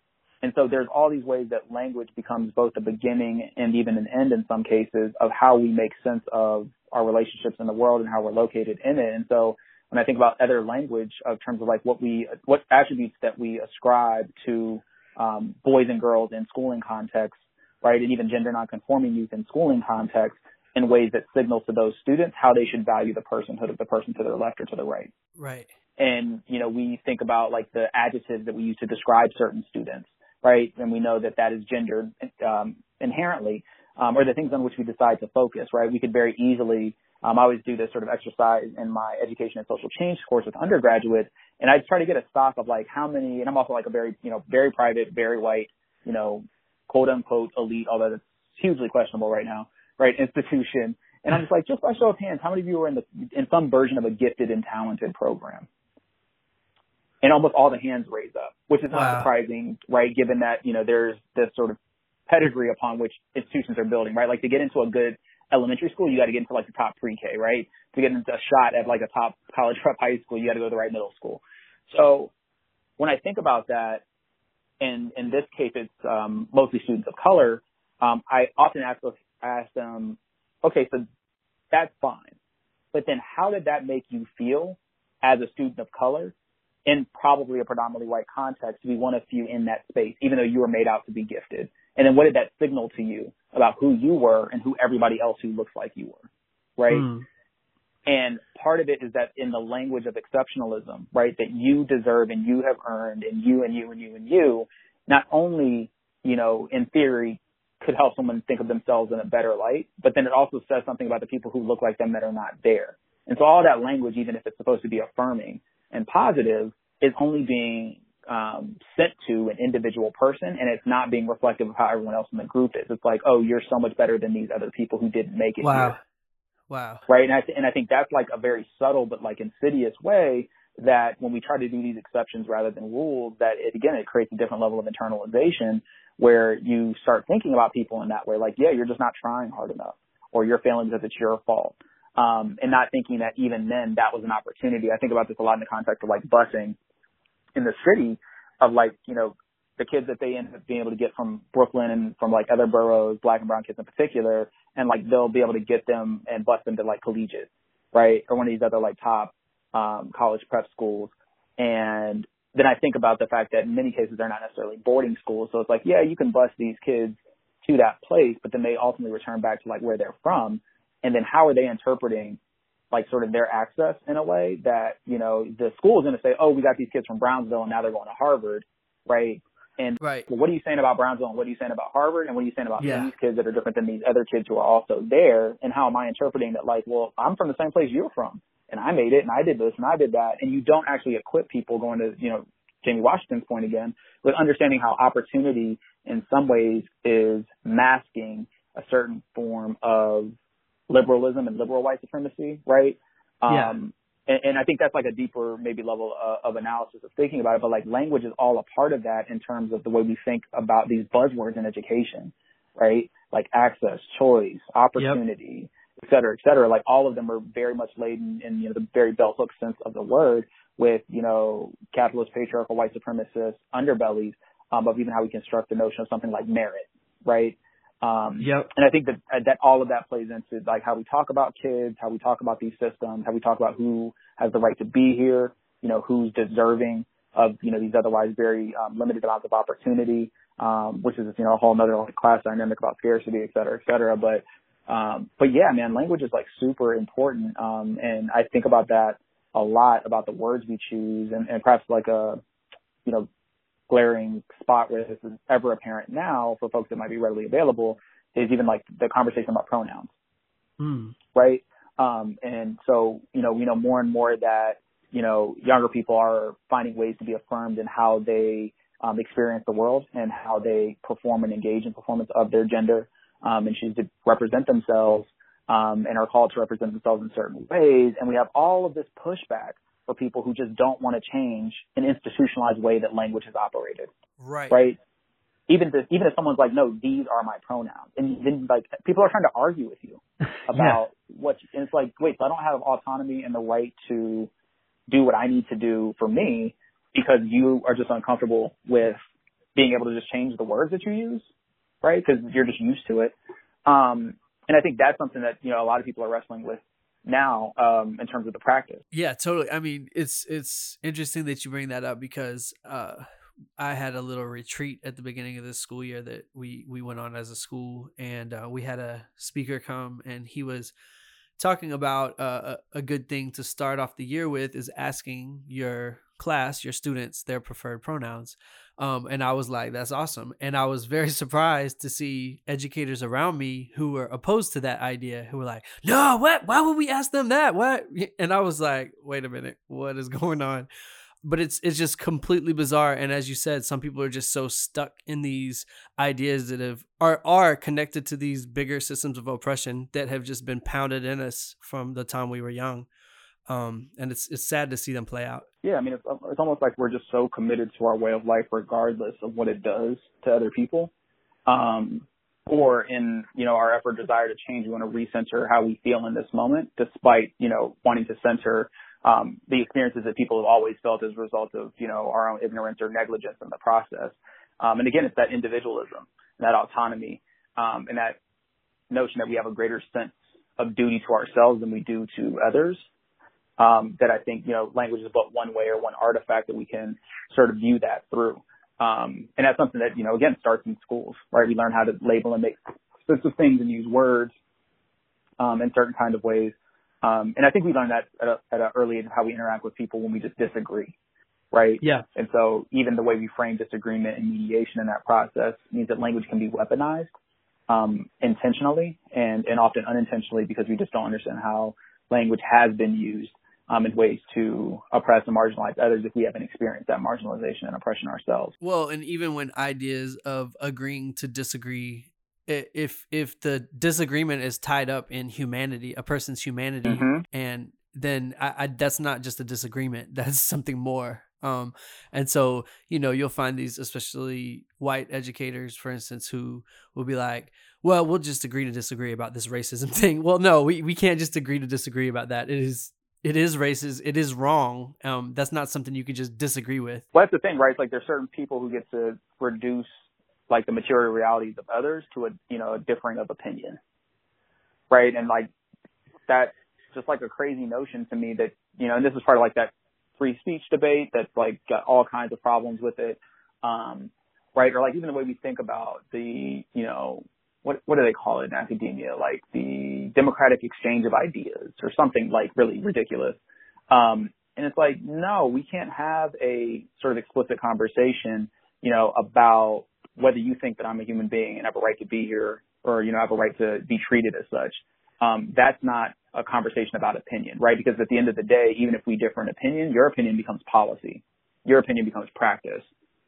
Speaker 10: And so there's all these ways that language becomes both a beginning and even an end in some cases of how we make sense of our relationships in the world and how we're located in it. And so when I think about other language of terms of like what we, what attributes that we ascribe to um, boys and girls in schooling contexts, right, and even gender nonconforming youth in schooling contexts in ways that signal to those students how they should value the personhood of the person to their left or to the right.
Speaker 2: Right.
Speaker 10: and you know we think about like the adjectives that we use to describe certain students right? And we know that that is gendered um, inherently um, or the things on which we decide to focus right? We could very easily um, I always do this sort of exercise in my education and social change course with undergraduates and I try to get a stock of like how many and I'm also like a very you know very private very white you know quote unquote elite although that's hugely questionable right now right institution and I'm just like, just by show of hands, how many of you are in the in some version of a gifted and talented program? And almost all the hands raise up, which is not
Speaker 2: Wow.
Speaker 10: surprising, right? Given that you know there's this sort of pedigree upon which institutions are building, right? Like to get into a good elementary school, you got to get into like the top pre-K, right? To get into a shot at like a top college prep high school, you got to go to the right middle school. So when I think about that, and in this case, it's um, mostly students of color. Um, I often ask ask them, okay, so that's fine, but then how did that make you feel as a student of color in probably a predominantly white context to be one of few in that space, even though you were made out to be gifted. And then what did that signal to you about who you were and who everybody else who looks like you were? Right.
Speaker 2: Mm.
Speaker 10: And part of it is that in the language of exceptionalism, right, that you deserve and you have earned and you and you and you and you, not only, you know, in theory could help someone think of themselves in a better light, but then it also says something about the people who look like them that are not there. And so all that language, even if it's supposed to be affirming and positive, is only being um, sent to an individual person and it's not being reflective of how everyone else in the group is. It's like, oh, you're so much better than these other people who didn't make it
Speaker 2: Wow.
Speaker 10: here.
Speaker 2: Wow.
Speaker 10: Right. And I, th- and I think that's like a very subtle but like insidious way that when we try to do these exceptions rather than rules, that it again, it creates a different level of internalization where you start thinking about people in that way. Like, yeah, you're just not trying hard enough or you're failing because it's your fault. Um, and not thinking that even then that was an opportunity. I think about this a lot in the context of like busing in the city of like, you know, the kids that they end up being able to get from Brooklyn and from like other boroughs, black and brown kids in particular, and like they'll be able to get them and bus them to like collegiate, right? Or one of these other like top um college prep schools. And then I think about the fact that in many cases they're not necessarily boarding schools. So it's like, yeah, you can bus these kids to that place, but then they ultimately return back to like where they're from. And then how are they interpreting like sort of their access in a way that, you know, the school is going to say, oh, we got these kids from Brownsville and now they're going to Harvard, right? And
Speaker 2: Right.
Speaker 10: well, what are you saying about Brownsville and what are you saying about Harvard and what are you saying about
Speaker 2: Yeah.
Speaker 10: these kids that are different than these other kids who are also there? And how am I interpreting that like, well, I'm from the same place you're from and I made it and I did this and I did that. And you don't actually equip people going to, you know, Jamie Washington's point again with understanding how opportunity in some ways is masking a certain form of liberalism and liberal white supremacy, right?
Speaker 2: Yeah.
Speaker 10: Um, and, and I think that's like a deeper maybe level uh, of analysis of thinking about it. But like language is all a part of that in terms of the way we think about these buzzwords in education, right? Like access, choice, opportunity, et cetera, et cetera. Like all of them are very much laden in you know the very bell hook sense of the word with you know capitalist, patriarchal, white supremacist underbellies um, of even how we construct the notion of something like merit, right? Um,
Speaker 2: Yep.
Speaker 10: and I think that that all of that plays into like how we talk about kids, how we talk about these systems, how we talk about who has the right to be here, you know, who's deserving of you know these otherwise very um, limited amounts of opportunity, um, which is you know a whole other like class dynamic about scarcity, et cetera, et cetera. But um, but yeah, man, language is like super important, um, and I think about that a lot about the words we choose, and, and perhaps like a you know glaring spot where this is ever apparent now for folks that might be readily available is even like the conversation about pronouns,
Speaker 2: Mm.
Speaker 10: right? Um, and so, you know, we know more and more that, you know, younger people are finding ways to be affirmed in how they um, experience the world and how they perform and engage in performance of their gender um, and choose to represent themselves um, and are called to represent themselves in certain ways. And we have all of this pushback for people who just don't want to change an institutionalized way that language has operated
Speaker 2: Right.
Speaker 10: right? Even if, even if someone's like, no, these are my pronouns, and then like people are trying to argue with you about what, and it's like, wait, so I don't have autonomy and the right to do what I need to do for me because you are just uncomfortable with being able to just change the words that you use, right? Because you're just used to it. Um, and I think that's something that you know a lot of people are wrestling with now um, in terms of the practice.
Speaker 2: Yeah, totally. I mean, it's it's interesting that you bring that up because uh, I had a little retreat at the beginning of this school year that we we went on as a school, and uh, we had a speaker come, and he was talking about uh, a, a good thing to start off the year with is asking your class, your students, their preferred pronouns. Um, and I was like, that's awesome. And I was very surprised to see educators around me who were opposed to that idea, who were like, no, what? Why would we ask them that? What? And I was like, wait a minute, what is going on? But it's it's just completely bizarre. And as you said, some people are just so stuck in these ideas that have are are connected to these bigger systems of oppression that have just been pounded in us from the time we were young. Um, and it's it's sad to see them play out.
Speaker 10: Yeah, I mean, it's, it's almost like we're just so committed to our way of life, regardless of what it does to other people. Um, or in, you know, our effort, desire to change, we want to recenter how we feel in this moment, despite, you know, wanting to center, um, the experiences that people have always felt as a result of, you know, our own ignorance or negligence in the process. Um, and again, it's that individualism, that autonomy, um, and that notion that we have a greater sense of duty to ourselves than we do to others. Um, that I think, you know, language is but one way or one artifact that we can sort of view that through. Um, and that's something that, you know, again, starts in schools, right? We learn how to label and make specific things and use words um, in certain kind of ways. Um, and I think we learn that at, a, at an early age of how we interact with people when we just disagree, right?
Speaker 11: Yeah.
Speaker 10: And so even the way we frame disagreement and mediation in that process means that language can be weaponized um, intentionally and, and often unintentionally because we just don't understand how language has been used um, in ways to oppress and marginalize others if we haven't experienced that marginalization and oppression ourselves.
Speaker 2: Well, and even when ideas of agreeing to disagree if if the disagreement is tied up in humanity, a person's humanity,
Speaker 10: mm-hmm.
Speaker 2: and then I, I, that's not just a disagreement; that's something more. Um, and so you know you'll find these, especially white educators, for instance, who will be like, "Well, we'll just agree to disagree about this racism thing." Well, no, we we can't just agree to disagree about that. It is it is racist. It is wrong. Um, that's not something you can just disagree with.
Speaker 10: Well, that's the thing, right? It's like there's certain people who get to reduce like the material realities of others to a you know a differing of opinion right and like that's just like a crazy notion to me that you know and this is part of like that free speech debate that's like got all kinds of problems with it um right or like even the way we think about the you know what what do they call it in academia like the democratic exchange of ideas or something like really ridiculous um and it's like no we can't have a sort of explicit conversation you know about whether you think that I'm a human being and have a right to be here or, you know, have a right to be treated as such. Um, that's not a conversation about opinion, right? Because at the end of the day, even if we differ in opinion, your opinion becomes policy. Your opinion becomes practice.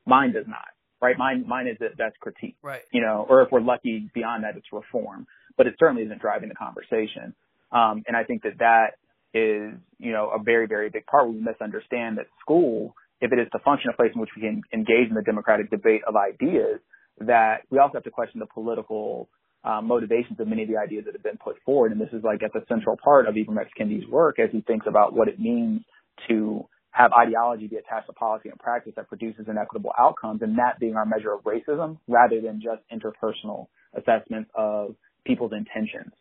Speaker 10: Mine does not, right? Mine, mine is that that's critique,
Speaker 2: right?
Speaker 10: You know, or if we're lucky beyond that, it's reform, but it certainly isn't driving the conversation. Um, and I think that that is, you know, a very, very big part where we misunderstand that school if it is to function a place in which we can engage in the democratic debate of ideas, that we also have to question the political um, motivations of many of the ideas that have been put forward. And this is like at the central part of Ibram X. Kendi's work as he thinks about what it means to have ideology be attached to policy and practice that produces inequitable outcomes, and that being our measure of racism rather than just interpersonal assessments of people's intentions,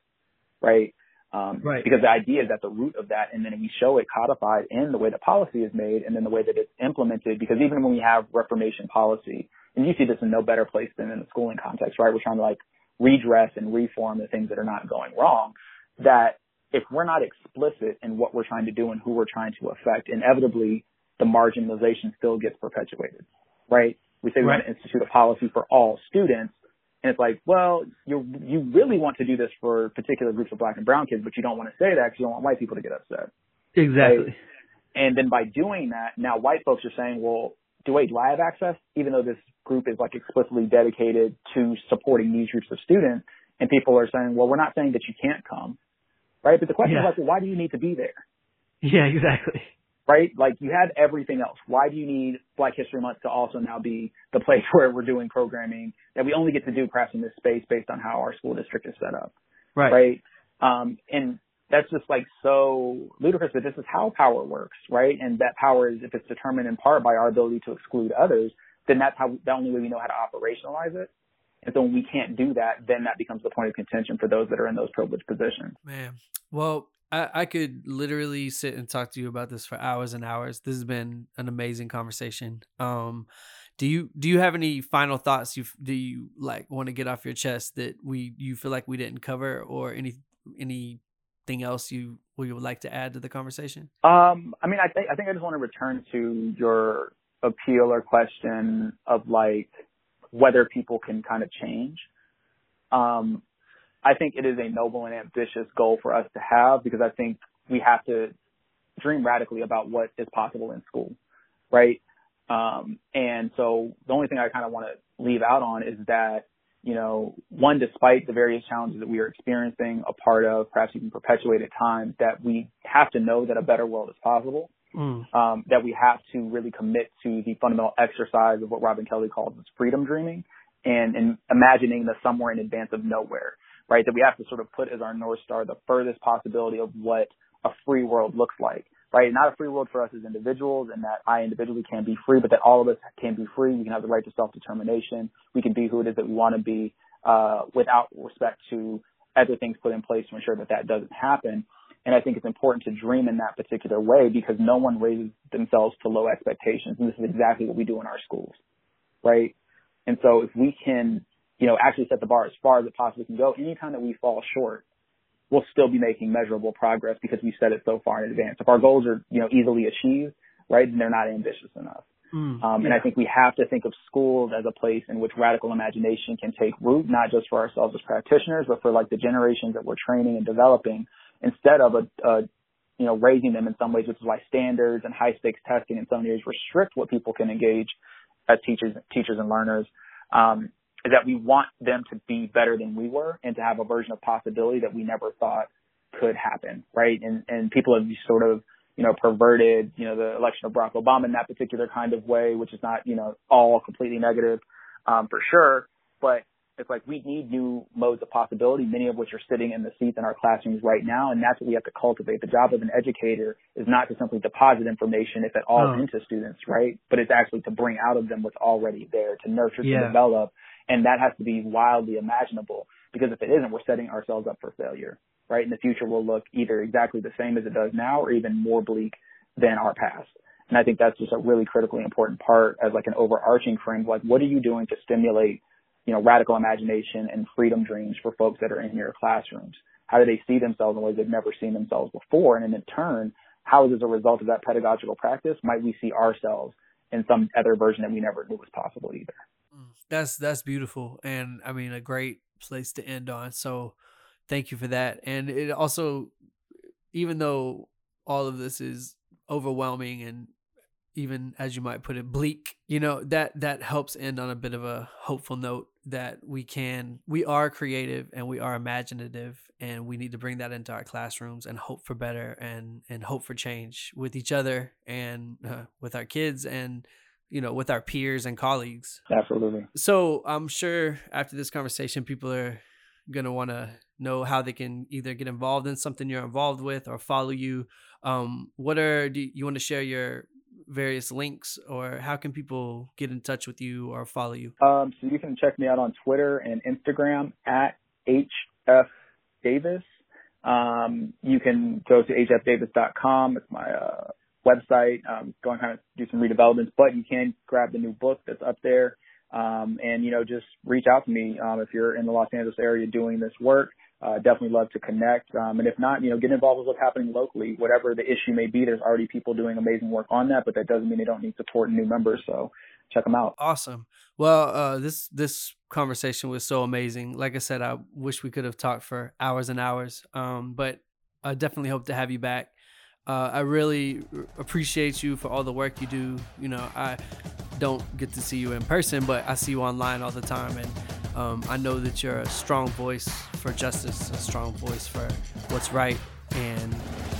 Speaker 10: right? Um,
Speaker 11: right.
Speaker 10: Because the idea is at the root of that, and then we show it codified in the way that policy is made, and then the way that it's implemented. Because even when we have reformation policy, and you see this in no better place than in the schooling context, right? We're trying to like redress and reform the things that are not going wrong. That if we're not explicit in what we're trying to do and who we're trying to affect, inevitably the marginalization still gets perpetuated, right? We say we
Speaker 11: right.
Speaker 10: want to institute a policy for all students, and it's like, well, you you really want to do this for particular groups of black and brown kids, but you don't want to say that because you don't want white people to get upset.
Speaker 11: Exactly.
Speaker 10: Right? And then by doing that, now white folks are saying, well, do wait, do I have access? Even though this group is like explicitly dedicated to supporting these groups of students, and people are saying, well, we're not saying that you can't come, right? But the question
Speaker 11: Yeah.
Speaker 10: is like, well, why do you need to be there?
Speaker 11: Yeah, exactly.
Speaker 10: right? Like you had everything else. Why do you need Black History Month to also now be the place where we're doing programming that we only get to do perhaps in this space based on how our school district is set up,
Speaker 11: Right.
Speaker 10: right? Um, and that's just like so ludicrous that this is how power works, right? And that power is, if it's determined in part by our ability to exclude others, then that's how the only way we know how to operationalize it. And so when we can't do that, then that becomes the point of contention for those that are in those privileged positions.
Speaker 2: Man, well, I, I could literally sit and talk to you about this for hours and hours. This has been an amazing conversation. Um, do you do you have any final thoughts? You do you like want to get off your chest that we you feel like we didn't cover, or any anything else you we would like to add to the conversation?
Speaker 10: Um, I mean, I think I think I just want to return to your appeal or question of like whether people can kind of change. Um, I think it is a noble and ambitious goal for us to have because I think we have to dream radically about what is possible in school, right? Um, and so the only thing I kind of want to leave out on is that, you know, one, despite the various challenges that we are experiencing, a part of, perhaps even perpetuated at times, that we have to know that a better world is possible.
Speaker 2: Mm.
Speaker 10: Um, that we have to really commit to the fundamental exercise of what Robin Kelley calls freedom dreaming and, and imagining the somewhere in advance of nowhere, right? That we have to sort of put as our North Star the furthest possibility of what a free world looks like, right? Not a free world for us as individuals and that I individually can be free, but that all of us can be free. We can have the right to self-determination. We can be who it is that we want to be, uh, without respect to other things put in place to ensure that that doesn't happen. And I think it's important to dream in that particular way because no one raises themselves to low expectations. And this is exactly what we do in our schools, right? And so if we can, you know, actually set the bar as far as it possibly can go, anytime that we fall short, we'll still be making measurable progress because we set it so far in advance. If our goals are, you know, easily achieved, right, then they're not ambitious enough.
Speaker 11: Mm,
Speaker 10: Um, and. I think we have to think of schools as a place in which radical imagination can take root, not just for ourselves as practitioners, but for like the generations that we're training and developing instead of a, a you know, raising them in some ways, which is why standards and high stakes testing in some areas restrict what people can engage as teachers, teachers and learners. Um, is that we want them to be better than we were and to have a version of possibility that we never thought could happen, right? And and people have sort of you know perverted you know the election of Barack Obama in that particular kind of way, which is not you know all completely negative um, for sure, but it's like we need new modes of possibility, many of which are sitting in the seats in our classrooms right now, and that's what we have to cultivate. The job of an educator is not to simply deposit information, if at all,
Speaker 11: Oh.
Speaker 10: into students, right? But it's actually to bring out of them what's already there, to nurture, to develop, and that has to be wildly imaginable. Because if it isn't, we're setting ourselves up for failure, right? In the future, will look either exactly the same as it does now, or even more bleak than our past. And I think that's just a really critically important part as like an overarching frame. Like, what are you doing to stimulate, you know, radical imagination and freedom dreams for folks that are in your classrooms? How do they see themselves in ways they've never seen themselves before? And in turn, how as a result of that pedagogical practice might we see ourselves in some other version that we never knew was possible either?
Speaker 2: That's that's beautiful, and I mean a great place to end on. So, thank you for that. And it also, even though all of this is overwhelming and even as you might put it bleak you know that that helps end on a bit of a hopeful note that we can we are creative and we are imaginative and we need to bring that into our classrooms and hope for better and and hope for change with each other and uh, with our kids and you know with our peers and colleagues
Speaker 10: Absolutely.
Speaker 2: so i'm sure after this conversation people are going to want to know how they can either get involved in something you're involved with or follow you um what are do you want to share your various links or how can people get in touch with you or follow you
Speaker 10: Um, so you can check me out on Twitter and Instagram at HF Davis. Um, you can go to hfdavis.com. It's my uh, website. Um, go and kind of do some redevelopments, but you can grab the new book that's up there. Um, and you know, just reach out to me um, if you're in the Los Angeles area doing this work. Uh, definitely love to connect. Um, and if not, you know, get involved with what's happening locally. Whatever the issue may be, there's already people doing amazing work on that, but that doesn't mean they don't need support and new members. So check them out.
Speaker 2: awesome well uh this this conversation was so amazing like i said i wish we could have talked for hours and hours um but i definitely hope to have you back uh, I really appreciate you for all the work you do. You know, I don't get to see you in person, but I see you online all the time, and um, I know that you're a strong voice for justice, a strong voice for what's right, and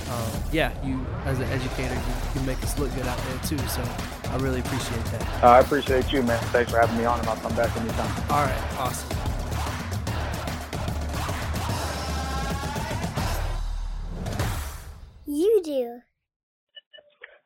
Speaker 2: um, yeah, you as an educator, you, you make us look good out there too. So I really appreciate that.
Speaker 10: Uh, I appreciate you, man. Thanks for having me on, and I'll come back anytime.
Speaker 2: All right, awesome.
Speaker 1: You do.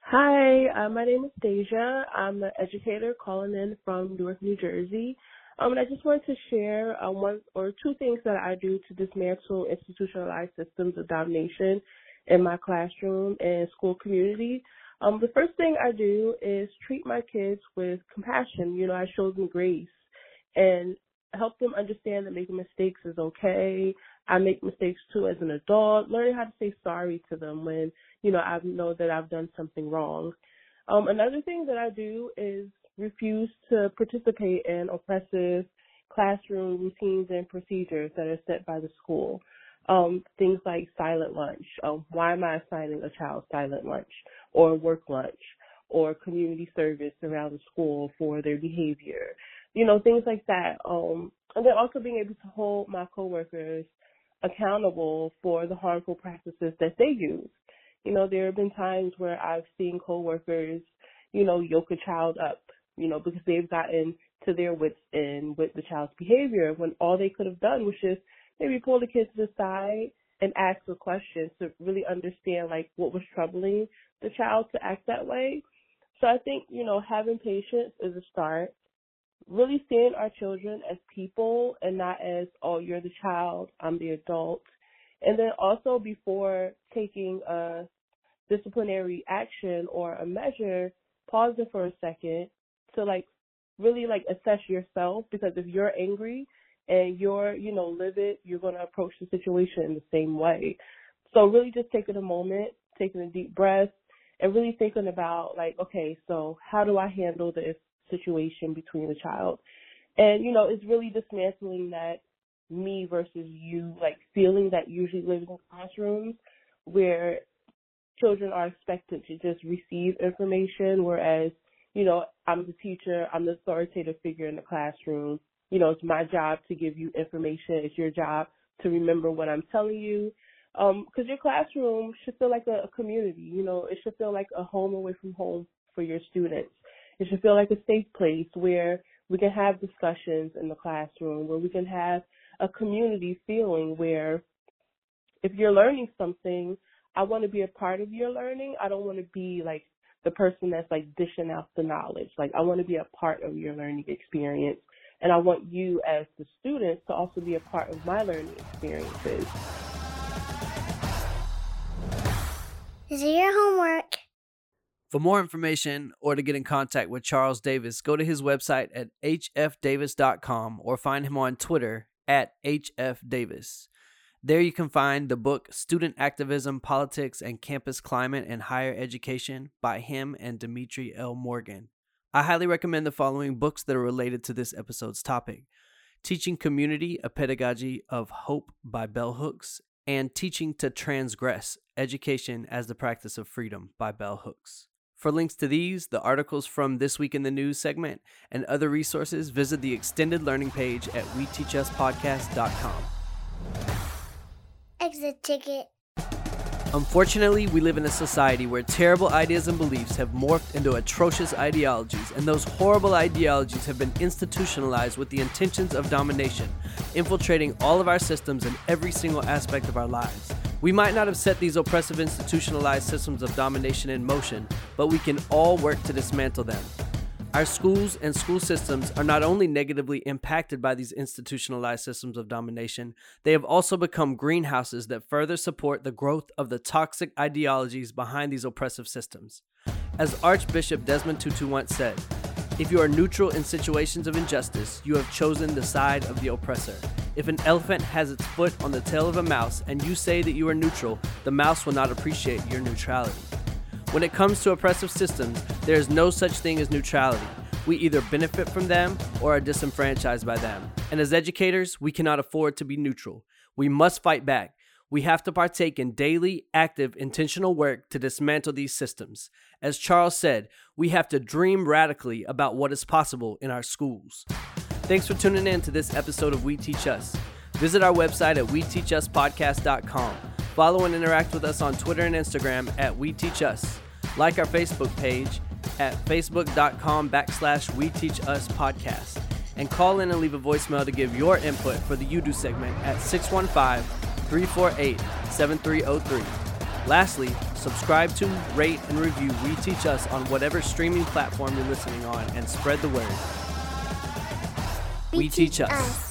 Speaker 12: Hi, uh, my name is Deja. I'm an educator calling in from Newark, New Jersey. Um, and I just wanted to share uh, one or two things that I do to dismantle institutionalized systems of domination in my classroom and school community. Um, the first thing I do is treat my kids with compassion. You know, I show them grace and help them understand that making mistakes is okay. I make mistakes too as an adult, learning how to say sorry to them when, you know, I know that I've done something wrong. Um, another thing that I do is refuse to participate in oppressive classroom routines and procedures that are set by the school. Um, things like silent lunch. Um, why am I assigning a child silent lunch or work lunch or community service around the school for their behavior? You know, things like that. Um, and then also being able to hold my coworkers accountable for the harmful practices that they use. You know, there have been times where I've seen coworkers, you know, yoke a child up, you know, because they've gotten to their wits end with the child's behavior when all they could have done was just maybe pull the kids to the side and ask a question to really understand like what was troubling the child to act that way. So I think, you know, having patience is a start. Really seeing our children as people and not as, oh, you're the child, I'm the adult. And then also before taking a disciplinary action or a measure, pause it for a second to like really like assess yourself because if you're angry and you're, you know, livid, you're going to approach the situation in the same way. So really just taking a moment, taking a deep breath and really thinking about like, okay, so how do I handle this situation between the child? And, you know, it's really dismantling that me versus you, like feeling that usually lives in classrooms where children are expected to just receive information, whereas, you know, I'm the teacher, I'm the authoritative figure in the classroom. You know, it's my job to give you information. It's your job to remember what I'm telling you. Um, cause your classroom should feel like a, a community, you know, it should feel like a home away from home for your students. It should feel like a safe place where we can have discussions in the classroom, where we can have a community feeling where if you're learning something, I want to be a part of your learning. I don't want to be like the person that's like dishing out the knowledge. Like I want to be a part of your learning experience. And I want you as the students to also be a part of my learning experiences.
Speaker 1: Is it your homework?
Speaker 2: For more information or to get in contact with Charles Davis, go to his website at hfdavis.com or find him on Twitter at hfdavis. There you can find the book Student Activism, Politics, and Campus Climate in Higher Education by him and Demetri L. Morgan. I highly recommend the following books that are related to this episode's topic Teaching Community, A Pedagogy of Hope by Bell Hooks, and Teaching to Transgress Education as the Practice of Freedom by Bell Hooks. For links to these, the articles from This Week in the News segment, and other resources, visit the extended learning page at WeTeachUsPodcast.com.
Speaker 1: Exit ticket.
Speaker 2: Unfortunately, we live in a society where terrible ideas and beliefs have morphed into atrocious ideologies, and those horrible ideologies have been institutionalized with the intentions of domination, infiltrating all of our systems and every single aspect of our lives. We might not have set these oppressive institutionalized systems of domination in motion, but we can all work to dismantle them. Our schools and school systems are not only negatively impacted by these institutionalized systems of domination, they have also become greenhouses that further support the growth of the toxic ideologies behind these oppressive systems. As Archbishop Desmond Tutu once said, if you are neutral in situations of injustice, you have chosen the side of the oppressor. If an elephant has its foot on the tail of a mouse and you say that you are neutral, the mouse will not appreciate your neutrality. When it comes to oppressive systems, there is no such thing as neutrality. We either benefit from them or are disenfranchised by them. And as educators, we cannot afford to be neutral. We must fight back. We have to partake in daily, active, intentional work to dismantle these systems. As Charles said, we have to dream radically about what is possible in our schools. Thanks for tuning in to this episode of We Teach Us. Visit our website at WeTeachUsPodcast.com. Follow and interact with us on Twitter and Instagram at We Teach Us. Like our Facebook page at facebook.com backslash We Teach Us Podcast. And call in and leave a voicemail to give your input for the You Do segment at 615 348 7303. Lastly, subscribe to, rate, and review We Teach Us on whatever streaming platform you're listening on and spread the word. We, teach us.